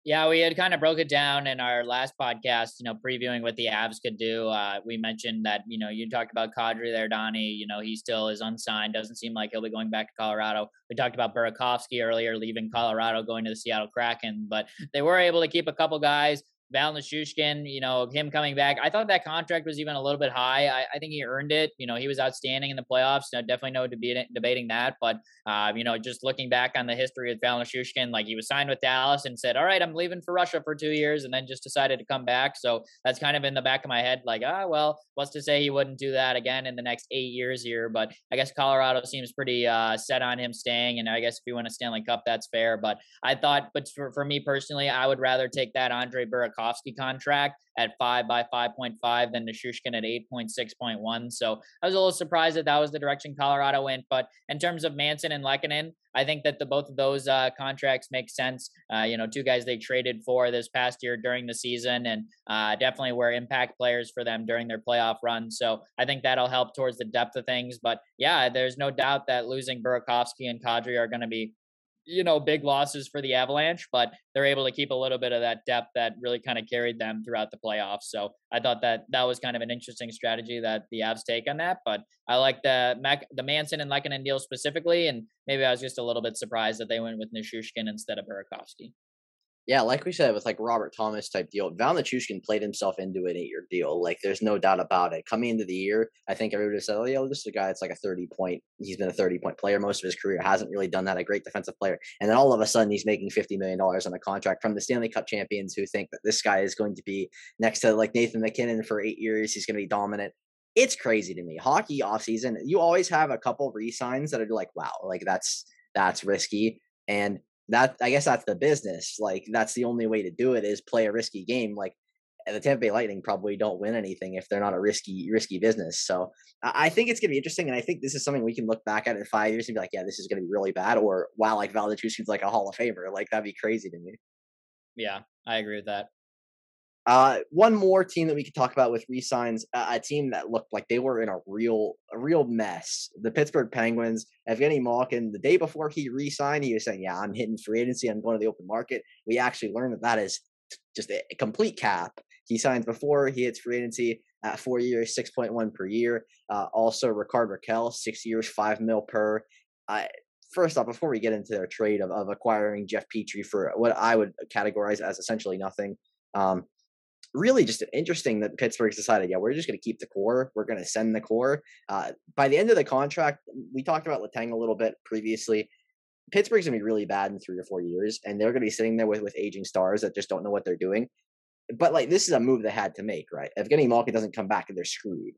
Yeah, we had kind of broke it down in our last podcast, you know, previewing what the Avs could do. Uh, we mentioned that, you know, you talked about Kadri there, Donnie. You know, he still is unsigned. Doesn't seem like he'll be going back to Colorado. We talked about Burakovsky earlier, leaving Colorado, going to the Seattle Kraken, but they were able to keep a couple guys. Val Nichushkin, you know, him coming back. I thought that contract was even a little bit high. I, I think he earned it. You know, he was outstanding in the playoffs. So definitely no debate, debating that. But, uh, you know, just looking back on the history of Val Nichushkin, like he was signed with Dallas and said, all right, I'm leaving for Russia for two years and then just decided to come back. So that's kind of in the back of my head, like, ah, well, what's to say he wouldn't do that again in the next eight years here. But I guess Colorado seems pretty uh, set on him staying. And I guess if you win a Stanley Cup, that's fair. But I thought, but for, for me personally, I would rather take that Andre Burakovsky contract at 5 by 5.5 than Nichushkin at 8.6.1. So I was a little surprised that that was the direction Colorado went. But in terms of Manson and Lehkonen, I think that the both of those uh, contracts make sense. Uh, you know, two guys they traded for this past year during the season, and uh, definitely were impact players for them during their playoff run. So I think that'll help towards the depth of things. But yeah, there's no doubt that losing Burakovsky and Kadri are going to be you know, big losses for the Avalanche, but they're able to keep a little bit of that depth that really kind of carried them throughout the playoffs. So I thought that that was kind of an interesting strategy that the Avs take on that. But I like the Mac, the Manson and Lehkonen deal specifically, and maybe I was just a little bit surprised that they went with Nichushkin instead of Burakovsky. Yeah, like we said, with like Robert Thomas type deal, Val played himself into an eight-year deal. Like, there's no doubt about it. Coming into the year, I think everybody said, "Oh, yeah, this is a guy that's like a 30 point. He's been a 30 point player most of his career. Hasn't really done that. A great defensive player, and then all of a sudden, he's making 50 million dollars on a contract from the Stanley Cup champions, who think that this guy is going to be next to like Nathan MacKinnon for eight years. He's going to be dominant. It's crazy to me. Hockey offseason, you always have a couple re-signs that are like, wow, like that's that's risky. And that I guess that's the business. Like that's the only way to do it is play a risky game. Like the Tampa Bay Lightning probably don't win anything if they're not a risky risky business. So I think it's gonna be interesting, and I think this is something we can look back at in five years and be like, yeah, this is gonna be really bad, or wow, like Val Nichushkin's like a Hall of Famer. Like that'd be crazy to me. Yeah, I agree with that. Uh, one more team that we could talk about with resigns, a team that looked like they were in a real, a real mess. The Pittsburgh Penguins. Evgeny Malkin, the day before he re-signed, he was saying, "Yeah, I'm hitting free agency. I'm going to the open market." We actually learned that that is just a, a complete cap. He signs before he hits free agency at four years, six point one per year. Uh, also, Rickard Rakell, six years, five mil per. Uh, first off, before we get into their trade of, of acquiring Jeff Petry for what I would categorize as essentially nothing, um, really just interesting that Pittsburgh's decided, yeah, we're just going to keep the core. We're going to send the core. Uh, by the end of the contract, we talked about Letang a little bit previously. Pittsburgh's going to be really bad in three or four years, and they're going to be sitting there with, with aging stars that just don't know what they're doing. But like, this is a move they had to make, right? If Evgeny Malkin doesn't come back, and they're screwed.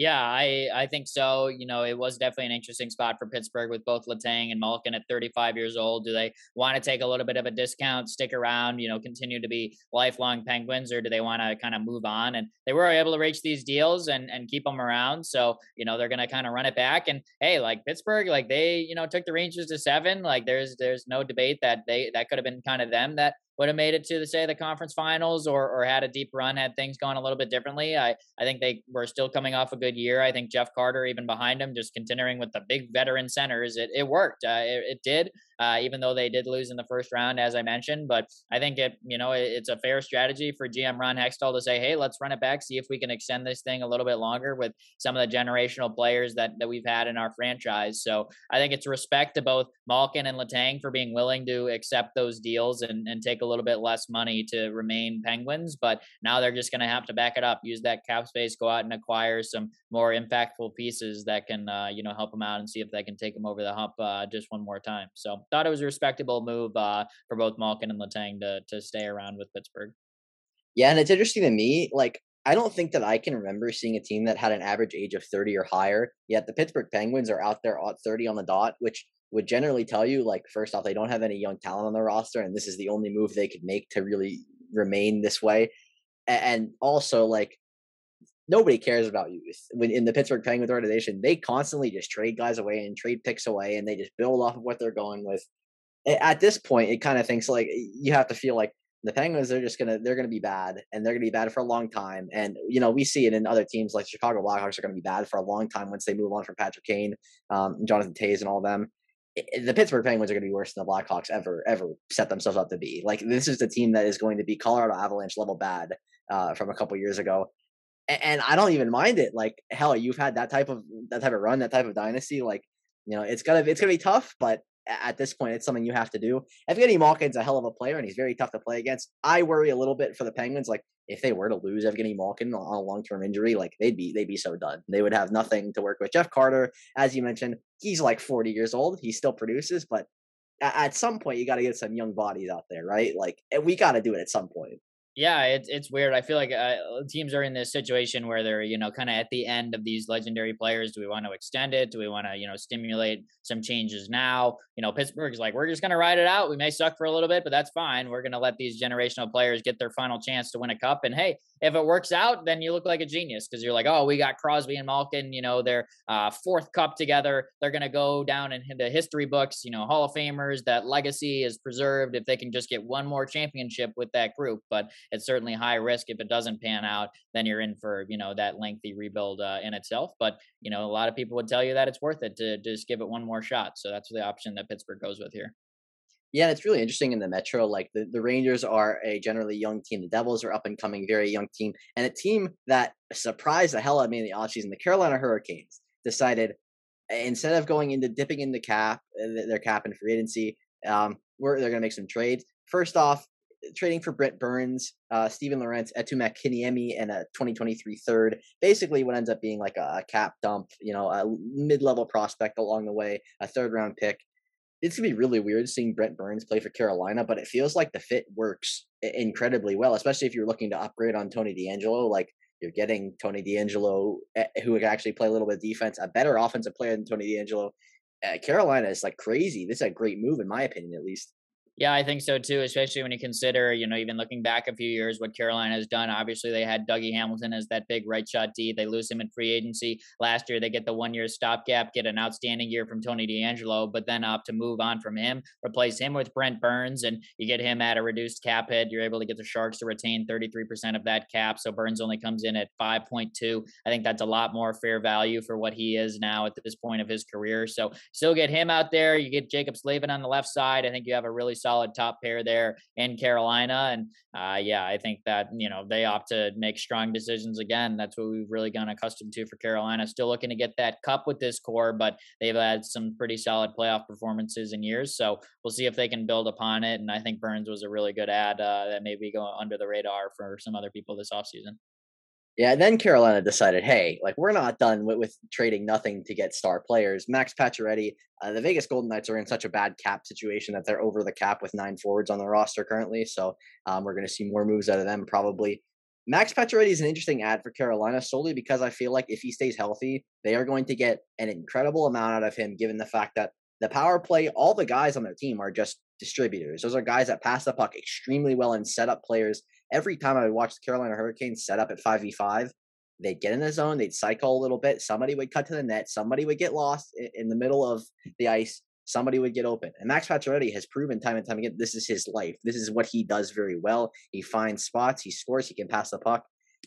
Yeah, I I think so. You know, it was definitely an interesting spot for Pittsburgh with both Letang and Malkin at 35 years old. Do they want to take a little bit of a discount, stick around, you know, continue to be lifelong Penguins, or do they want to kind of move on? And they were able to reach these deals and and keep them around. So you know, they're going to kind of run it back. And hey, like Pittsburgh, like they you know took the Rangers to seven. Like there's there's no debate that they that could have been kind of them that would have made it to the say the conference finals or or had a deep run had things gone a little bit differently. I I think they were still coming off a good year. I think Jeff Carter even behind him, just continuing with the big veteran centers, it it worked. Uh, it, it did uh, even though they did lose in the first round, as I mentioned. But I think it, you know, it, it's a fair strategy for GM Ron Hextall to say, hey, let's run it back, see if we can extend this thing a little bit longer with some of the generational players that that we've had in our franchise. So I think it's respect to both Malkin and Letang for being willing to accept those deals and, and take a little bit less money to remain Penguins. But now they're just going to have to back it up, use that cap space, go out and acquire some more impactful pieces that can, uh, you know, help them out and see if they can take them over the hump uh, just one more time. So thought it was a respectable move uh, for both Malkin and Letang to to stay around with Pittsburgh. Yeah, and it's interesting to me. Like, I don't think that I can remember seeing a team that had an average age of 30 or higher. Yet the Pittsburgh Penguins are out there at 30 on the dot, which would generally tell you, like, first off, they don't have any young talent on their roster, and this is the only move they could make to really remain this way. And also, like, nobody cares about youth. When in the Pittsburgh Penguins organization, they constantly just trade guys away and trade picks away, and they just build off of what they're going with. At this point, it kind of thinks like you have to feel like the Penguins they're just gonna they're gonna be bad, and they're gonna be bad for a long time. And you know we see it in other teams like Chicago Blackhawks are gonna be bad for a long time once they move on from Patrick Kane, um, Jonathan Toews, and all them. the Pittsburgh Penguins are going to be worse than the Blackhawks ever ever set themselves up to be. Like this is the team that is going to be Colorado Avalanche level bad uh, from a couple years ago, and, I don't even mind it. Like hell, you've had that type of that type of run, that type of dynasty. Like you know, it's gonna it's gonna be tough, but at this point, it's something you have to do. Evgeny Malkin's a hell of a player, and he's very tough to play against. I worry a little bit for the Penguins. Like if they were to lose Evgeny Malkin on a long term injury, like they'd be they'd be so done. They would have nothing to work with. Jeff Carter, as you mentioned, he's like 40 years old. He still produces, but at some point you got to get some young bodies out there, right? Like we got to do it at some point. Yeah, it's it's weird. I feel like uh, teams are in this situation where they're you know kind of at the end of these legendary players. Do we want to extend it? Do we want to you know stimulate some changes now? You know, Pittsburgh's like we're just going to ride it out. We may suck for a little bit, but that's fine. We're going to let these generational players get their final chance to win a cup. And hey, if it works out, then you look like a genius because you're like, oh, we got Crosby and Malkin. You know, their uh, fourth cup together. They're going to go down in the history books. You know, Hall of Famers. That legacy is preserved if they can just get one more championship with that group. But it's certainly high risk if it doesn't pan out then you're in for you know that lengthy rebuild uh, in itself but you know a lot of people would tell you that it's worth it to just give it one more shot so that's the option that pittsburgh goes with here yeah, it's really interesting in the Metro. Like the, the Rangers are a generally young team. The Devils are up and coming, very young team. And a team that surprised the hell out of me in the offseason, the Carolina Hurricanes, decided instead of going into dipping in the cap, uh, their cap in free agency, um, we're, they're going to make some trades. First off, trading for Brent Burns, uh, Steven Lorentz, Eetu Mäkiniemi, and a 2023 third. Basically, what ends up being like a, cap dump, you know, a mid-level prospect along the way, a third-round pick. It's gonna be really weird seeing Brent Burns play for Carolina, but it feels like the fit works incredibly well, especially if you're looking to upgrade on Tony DeAngelo. Like you're getting Tony DeAngelo, eh, who can actually play a little bit of defense, a better offensive player than Tony DeAngelo. Uh, Carolina is like crazy. This is a great move, in my opinion, at least. Yeah, I think so too, especially when you consider, you know, even looking back a few years, what Carolina has done. Obviously, they had Dougie Hamilton as that big right shot D. They lose him in free agency. Last year, they get the one year stopgap, get an outstanding year from Tony DeAngelo, but then opt to move on from him, replace him with Brent Burns, and you get him at a reduced cap hit. You're able to get the Sharks to retain 33% of that cap. So Burns only comes in at 5.2. I think that's a lot more fair value for what he is now at this point of his career. So still get him out there. You get Jaccob Slavin on the left side. I think you have a really solid solid top pair there in Carolina. And uh, yeah, I think that, you know, they opt to make strong decisions again. That's what we've really gotten accustomed to for Carolina. Still looking to get that cup with this core, but they've had some pretty solid playoff performances in years. So we'll see if they can build upon it. And I think Burns was a really good ad uh, that maybe go under the radar for some other people this offseason. Yeah, then Carolina decided, hey, like we're not done with, with trading nothing to get star players. Max Pacioretty, uh, the Vegas Golden Knights are in such a bad cap situation that they're over the cap with nine forwards on the roster currently. So um, we're going to see more moves out of them probably. Max Pacioretty is an interesting ad for Carolina solely because I feel like if he stays healthy, they are going to get an incredible amount out of him, given the fact that the power play, all the guys on their team are just distributors. Those are guys that pass the puck extremely well and set up players every time I would watch the Carolina Hurricanes set up at 5v5, they'd get in the zone, they'd cycle a little bit, somebody would cut to the net, somebody would get lost in the middle of the ice, somebody would get open. And Max Pacioretty has proven time and time again this is his life. This is what he does very well. He finds spots, he scores, he can pass the puck.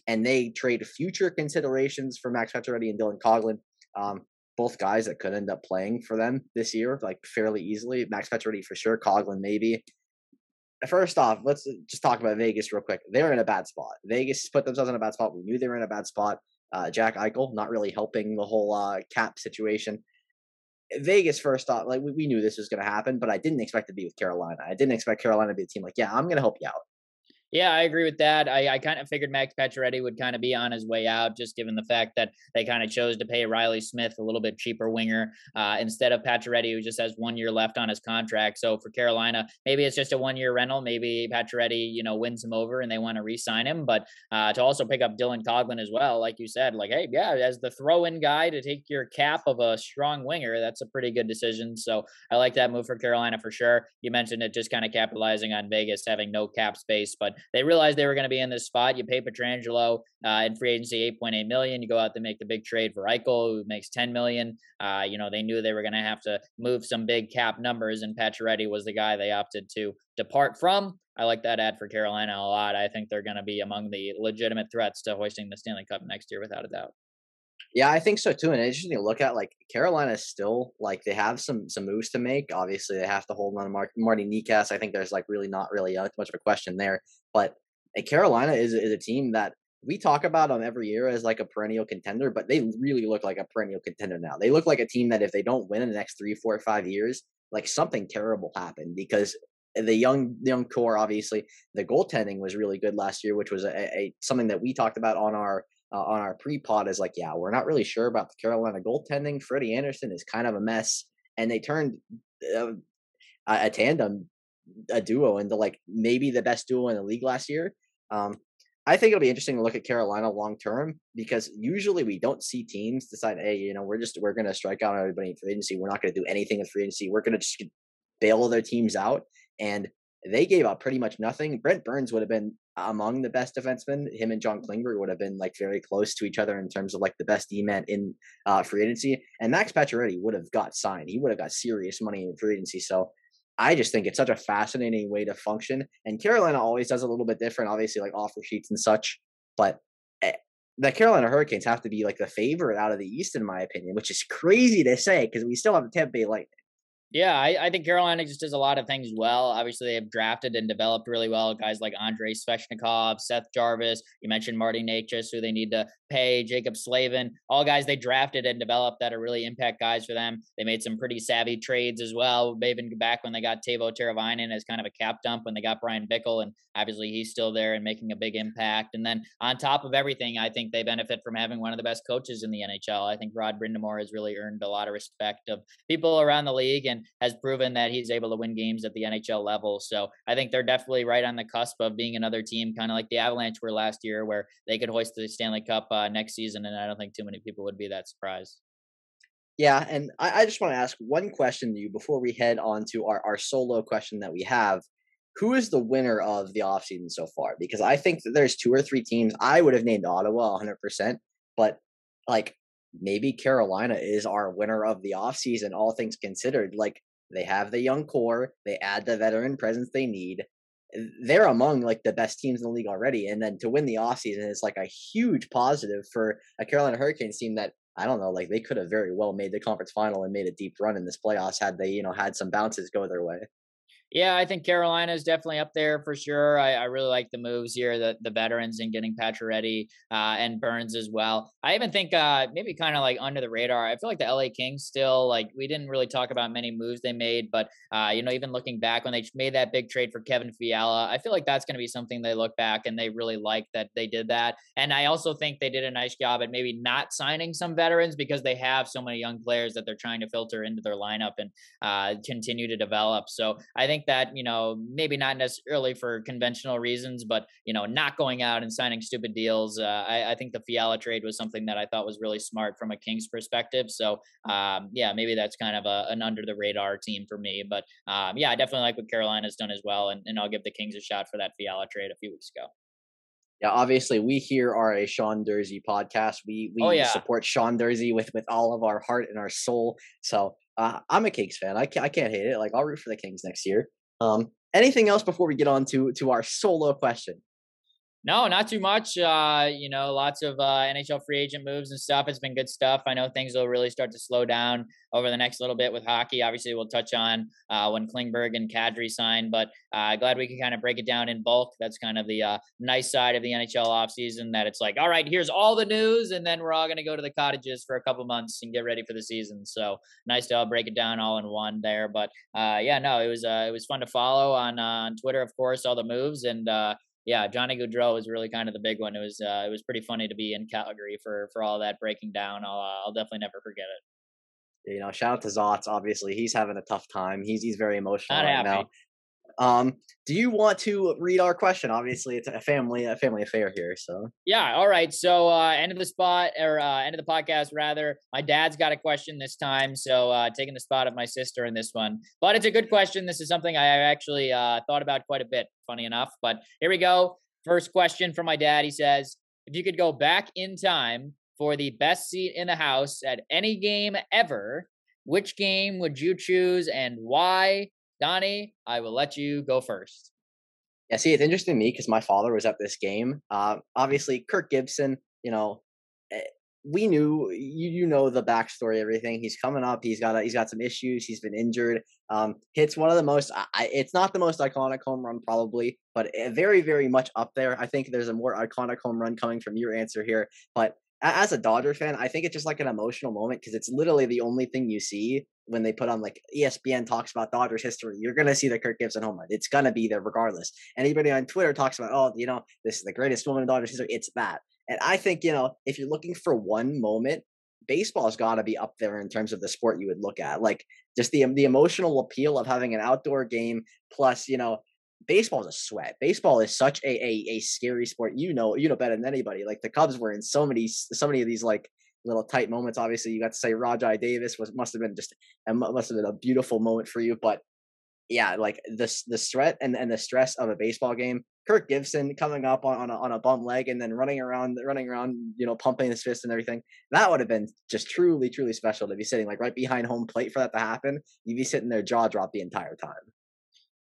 And they trade future considerations for Max Pacioretty and Dylan Coghlan. Um, both guys that could end up playing for them this year, like fairly easily. Max Pacioretty for sure, Coghlan maybe first off, let's just talk about Vegas real quick. They're in a bad spot. Vegas put themselves in a bad spot. We knew they were in a bad spot. Uh, Jack Eichel not really helping the whole uh, cap situation. Vegas, first off, like we, we knew this was going to happen, but I didn't expect to be with Carolina. I didn't expect Carolina to be a team like, yeah, I'm going to help you out. Yeah, I agree with that. I, I kind of figured Max Pacioretty would kind of be on his way out, just given the fact that they kind of chose to pay Riley Smith a little bit cheaper winger uh, instead of Pacioretty, who just has one year left on his contract. So for Carolina, maybe it's just a one year rental. Maybe Pacioretty, you know, wins him over and they want to re-sign him. But uh, to also pick up Dylan Coghlan as well, like you said, like hey, yeah, as the throw-in guy to take your cap of a strong winger, that's a pretty good decision. So I like that move for Carolina for sure. You mentioned it, just kind of capitalizing on Vegas having no cap space, but they realized they were going to be in this spot. You pay Pietrangelo uh, in free agency 8.8 million. You go out to make the big trade for Eichel, who makes 10 million. Uh, you know, they knew they were going to have to move some big cap numbers, and Pacioretty was the guy they opted to depart from. I like that ad for Carolina a lot. I think they're going to be among the legitimate threats to hoisting the Stanley Cup next year, without a doubt. Yeah, I think so too. And interesting to look at like Carolina is still like they have some some moves to make. Obviously, they have to hold on to Mark, Marty Necas. I think there's like really not really uh, much of a question there. But uh, Carolina is is a team that we talk about them every year as like a perennial contender, but they really look like a perennial contender now. They look like a team that if they don't win in the next three, four, five years, like something terrible happened because the young young core obviously the goaltending was really good last year which was a, a something that we talked about on our uh, on our pre-pod is like, yeah, we're not really sure about the Carolina goaltending. Freddie Andersen is kind of a mess, and they turned uh, a, tandem, a duo, into like maybe the best duo in the league last year. Um, I think it'll be interesting to look at Carolina long term because usually we don't see teams decide, hey, you know, we're just we're going to strike out everybody in free agency. We're not going to do anything in free agency. We're going to just bail their teams out. And they gave up pretty much nothing. Brent Burns would have been among the best defensemen. Him and John Klingberg would have been like very close to each other in terms of like the best D-man in uh, free agency. And Max Pacioretty would have got signed. He would have got serious money in free agency. So I just think it's such a fascinating way to function. And Carolina always does a little bit different, obviously like offer sheets and such. But eh, the Carolina Hurricanes have to be like the favorite out of the East, in my opinion, which is crazy to say because we still have the Tampa Bay Lightning. Yeah, I, I, think Carolina just does a lot of things well. Obviously, they have drafted and developed really well guys like Andrei Svechnikov, Seth Jarvis. You mentioned Marty Necas, who they need to pay, Jaccob Slavin, all guys they drafted and developed that are really impact guys for them. They made some pretty savvy trades as well. Even back when they got Teuvo Teravainen as kind of a cap dump when they got Bryan Bickell, and obviously he's still there and making a big impact. And then on top of everything, I think they benefit from having one of the best coaches in the NHL. I think Rod Brind'Amour has really earned a lot of respect of people around the league and has proven that he's able to win games at the NHL level. So I think they're definitely right on the cusp of being another team, kind of like the Avalanche were last year, where they could hoist the Stanley Cup uh, next season. And I don't think too many people would be that surprised. Yeah, and I, I just want to ask one question to you before we head on to our, our solo question that we have. Who is the winner of the offseason so far? Because I think that there's two or three teams. I would have named Ottawa 100%, but like maybe Carolina is our winner of the offseason, all things considered. Like they have the young core, they add the veteran presence they need. They're among like the best teams in the league already. And then to win the offseason is like a huge positive for a Carolina Hurricanes team that I don't know, like they could have very well made the conference final and made a deep run in this playoffs had they, you know, had some bounces go their way. Yeah, I think Carolina is definitely up there for sure. I, I really like the moves here, the the veterans and getting Pacioretty uh, and Burns as well. I even think uh, maybe kind of like under the radar. I feel like the LA Kings still like we didn't really talk about many moves they made, but uh, you know even looking back when they made that big trade for Kevin Fiala, I feel like that's going to be something they look back and they really like that they did that. And I also think they did a nice job at maybe not signing some veterans because they have so many young players that they're trying to filter into their lineup and uh, continue to develop. So I think think that you know maybe not necessarily for conventional reasons, but you know not going out and signing stupid deals. Uh, I, I, think the Fiala trade was something that I thought was really smart from a Kings perspective. So um, yeah, maybe that's kind of a, an under the radar team for me. But um, yeah, I definitely like what Carolina's done as well, and, and I'll give the Kings a shot for that Fiala trade a few weeks ago. Yeah, obviously we here are a Sean Durzi podcast. We we oh, yeah. support Sean Durzi with with all of our heart and our soul. So uh, I'm a Kings fan. I can't, I can't hate it. Like I'll root for the Kings next year. Um, anything else before we get on to to our solo question? No, not too much. Uh, you know, lots of uh, NHL free agent moves and stuff. It's been good stuff. I know things will really start to slow down over the next little bit with hockey. Obviously, we'll touch on uh, when Klingberg and Kadri sign, but uh, glad we can kind of break it down in bulk. That's kind of the uh, nice side of the NHL offseason that it's like, all right, here's all the news, and then we're all going to go to the cottages for a couple months and get ready for the season. So nice to all break it down all in one there. But uh, yeah, no, it was it was fun to follow on on Twitter, of course, all the moves and yeah, Johnny Gaudreau was really kind of the big one. It was uh, it was pretty funny to be in Calgary for for all that breaking down. I'll uh, I'll definitely never forget it. You know, shout out to Zots. Obviously, he's having a tough time. He's he's very emotional Not right happy. now. Um, do you want to read our question? Obviously, it's a family a family affair here. So yeah, all right. So uh, end of the spot or uh, end of the podcast rather. My dad's got a question this time, so uh, taking the spot of my sister in this one. But it's a good question. This is something I actually uh, thought about quite a bit. Funny enough, but here we go. First question from my dad. He says, "If you could go back in time for the best seat in the house at any game ever." Which game would you choose and why? Donnie, I will let you go first. Yeah, see, it's interesting to me because my father was at this game. Uh, obviously, Kirk Gibson, you know, eh, we knew you you know the backstory, everything. He's coming up. He's got a, he's got some issues. He's been injured. Um, hits one of the most. I, it's not the most iconic home run probably, but very very much up there. I think there's a more iconic home run coming from your answer here. But as a Dodger fan, I think it's just like an emotional moment because it's literally the only thing you see when they put on like ESPN talks about Dodgers history. You're gonna see the Kirk Gibson home run. It's gonna be there regardless. Anybody on Twitter talks about, oh, you know, this is the greatest moment in Dodgers history. It's that. And I think, you know, if you're looking for one moment, baseball's got to be up there in terms of the sport you would look at. Like just the the emotional appeal of having an outdoor game plus, you know, baseball is a sweat. Baseball is such a, a a scary sport. You know, you know better than anybody. Like the Cubs were in so many so many of these like little tight moments. Obviously, you got to say Rajai Davis was must have been just must have been a beautiful moment for you. But yeah, like the the sweat and and the stress of a baseball game Kirk Gibson coming up on, on a, on a bum leg and then running around, running around, you know, pumping his fist and everything. That would have been just truly, truly special to be sitting like right behind home plate for that to happen. You'd be sitting there jaw drop the entire time.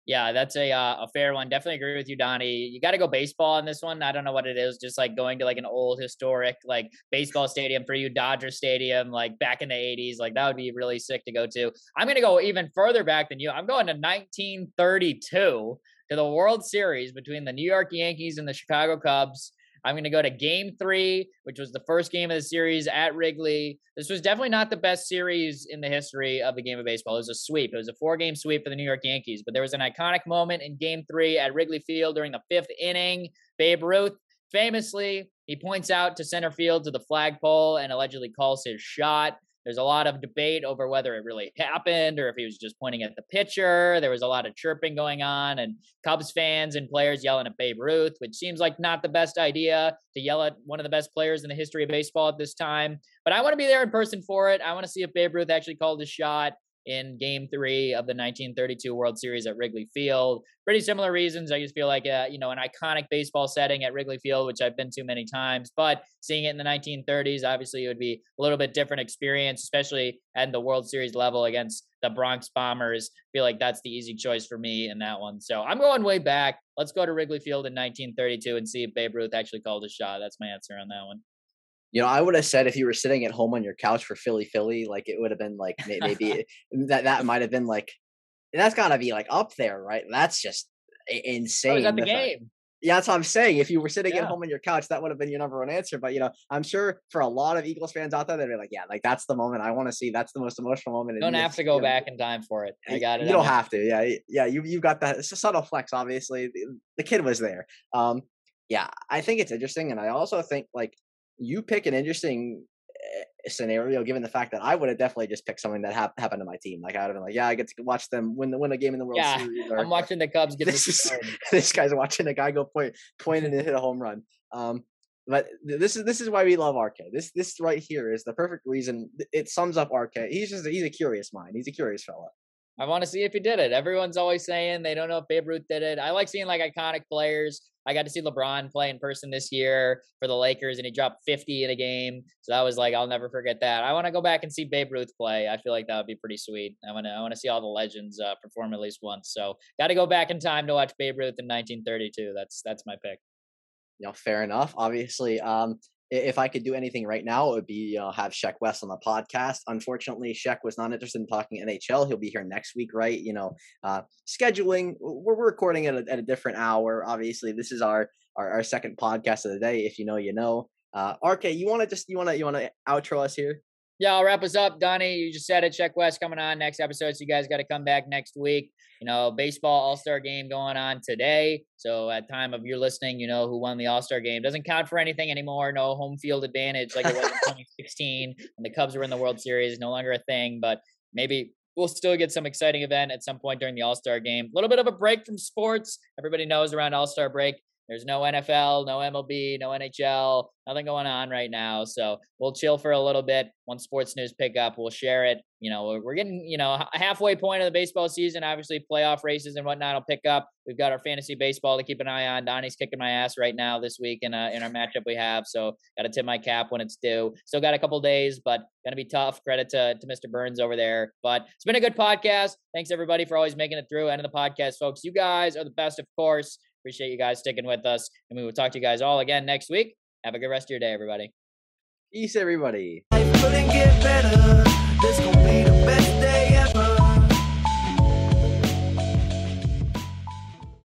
Yeah, that's a uh, a fair one. Definitely agree with you, Donnie. You got to go baseball on this one. I don't know what it is, just like going to like an old historic like baseball stadium for you, Dodger Stadium, like back in the '80s. Like that would be really sick to go to. I'm gonna go even further back than you. I'm going to 1932 to the World Series between the New York Yankees and the Chicago Cubs. I'm going to go to game three, which was the first game of the series at Wrigley. This was definitely not the best series in the history of the game of baseball. It was a sweep. It was a four game sweep for the New York Yankees. But there was an iconic moment in game three at Wrigley Field during the fifth inning. Babe Ruth famously, he points out to center field to the flagpole and allegedly calls his shot. There's a lot of debate over whether it really happened or if he was just pointing at the pitcher. There was a lot of chirping going on, and Cubs fans and players yelling at Babe Ruth, which seems like not the best idea to yell at one of the best players in the history of baseball at this time. But I want to be there in person for it. I want to see if Babe Ruth actually called a shot in game three of the 1932 World Series at Wrigley Field. Pretty similar reasons. I just feel like, a, uh, you know, an iconic baseball setting at Wrigley Field, which I've been to many times, but seeing it in the 1930s, obviously it would be a little bit different experience, especially at the World Series level against the Bronx Bombers. I feel like that's the easy choice for me in that one. So I'm going way back. Let's go to Wrigley Field in 1932 and see if Babe Ruth actually called a shot. That's my answer on that one you know, I would have said if you were sitting at home on your couch for Philly Philly, like it would have been like maybe that that might have been like that's got to be like up there, right? That's just insane. Oh, was at the game. Yeah, that's what I'm saying. If you were sitting yeah. at home on your couch, that would have been your number one answer. But you know, I'm sure for a lot of Eagles fans out there, they'd be like, "Yeah, like that's the moment I want to see. That's the most emotional moment." Don't have to go back in time for it. I got it. You don't have to. Yeah, yeah. You you got that. It's a subtle flex. Obviously, the, the kid was there. Um, yeah, I think it's interesting, and I also think like you pick an interesting eh, scenario given the fact that I would have definitely just picked something that ha- happened to my team. Like I would have been like, yeah, I get to watch them win the win a game in the World yeah, Series. Or, I'm watching the Cubs [LAUGHS] get this. Is, [LAUGHS] this guy's watching a guy go point point and hit a home run. Um, but this is this is why we love RK. This this right here is the perfect reason. It sums up RK. He's just he's a curious mind. He's a curious fella. I want to see if he did it. Everyone's always saying they don't know if Babe Ruth did it. I like seeing like iconic players. I got to see LeBron play in person this year for the Lakers, and he dropped 50 in a game. So that was like I'll never forget that. I want to go back and see Babe Ruth play. I feel like that would be pretty sweet. I want to I want to see all the legends uh, perform at least once. So got to go back in time to watch Babe Ruth in 1932. That's that's my pick. You know, fair enough. Obviously, um, if I could do anything right now, it would be uh, have Sheck Wes on the podcast. Unfortunately, Sheck was not interested in talking NHL. He'll be here next week, right? You know, uh, scheduling. We're, we're recording at a, at a different hour. Obviously, this is our, our, our second podcast of the day. If you know, you know. Uh, RK, you want to just you want to you want to outro us here? Yeah, I'll wrap us up, Donnie. You just said it. Sheck Wes coming on next episode, so you guys got to come back next week. You know, baseball All Star game going on today. So at time of your listening, you know who won the All Star game. Doesn't count for anything anymore. No home field advantage like it was in [LAUGHS] 2016 when the Cubs were in the World Series. No longer a thing, but maybe we'll still get some exciting event at some point during the All Star game. A little bit of a break from sports. Everybody knows around All Star break there's no NFL, no MLB, no NHL, nothing going on right now. So we'll chill for a little bit. Once sports news pick up, we'll share it. You know, we're getting, you know, a halfway point of the baseball season. Obviously, playoff races and whatnot will pick up. We've got our fantasy baseball to keep an eye on. Donnie's kicking my ass right now this week in, uh, in our matchup we have. So got to tip my cap when it's due. Still got a couple days, but going to be tough. Credit to, to Mr. Burns over there. But it's been a good podcast. Thanks, everybody, for always making it through. End of the podcast, folks. You guys are the best, of course. Appreciate you guys sticking with us. And we will talk to you guys all again next week. Have a good rest of your day, everybody. Peace, everybody.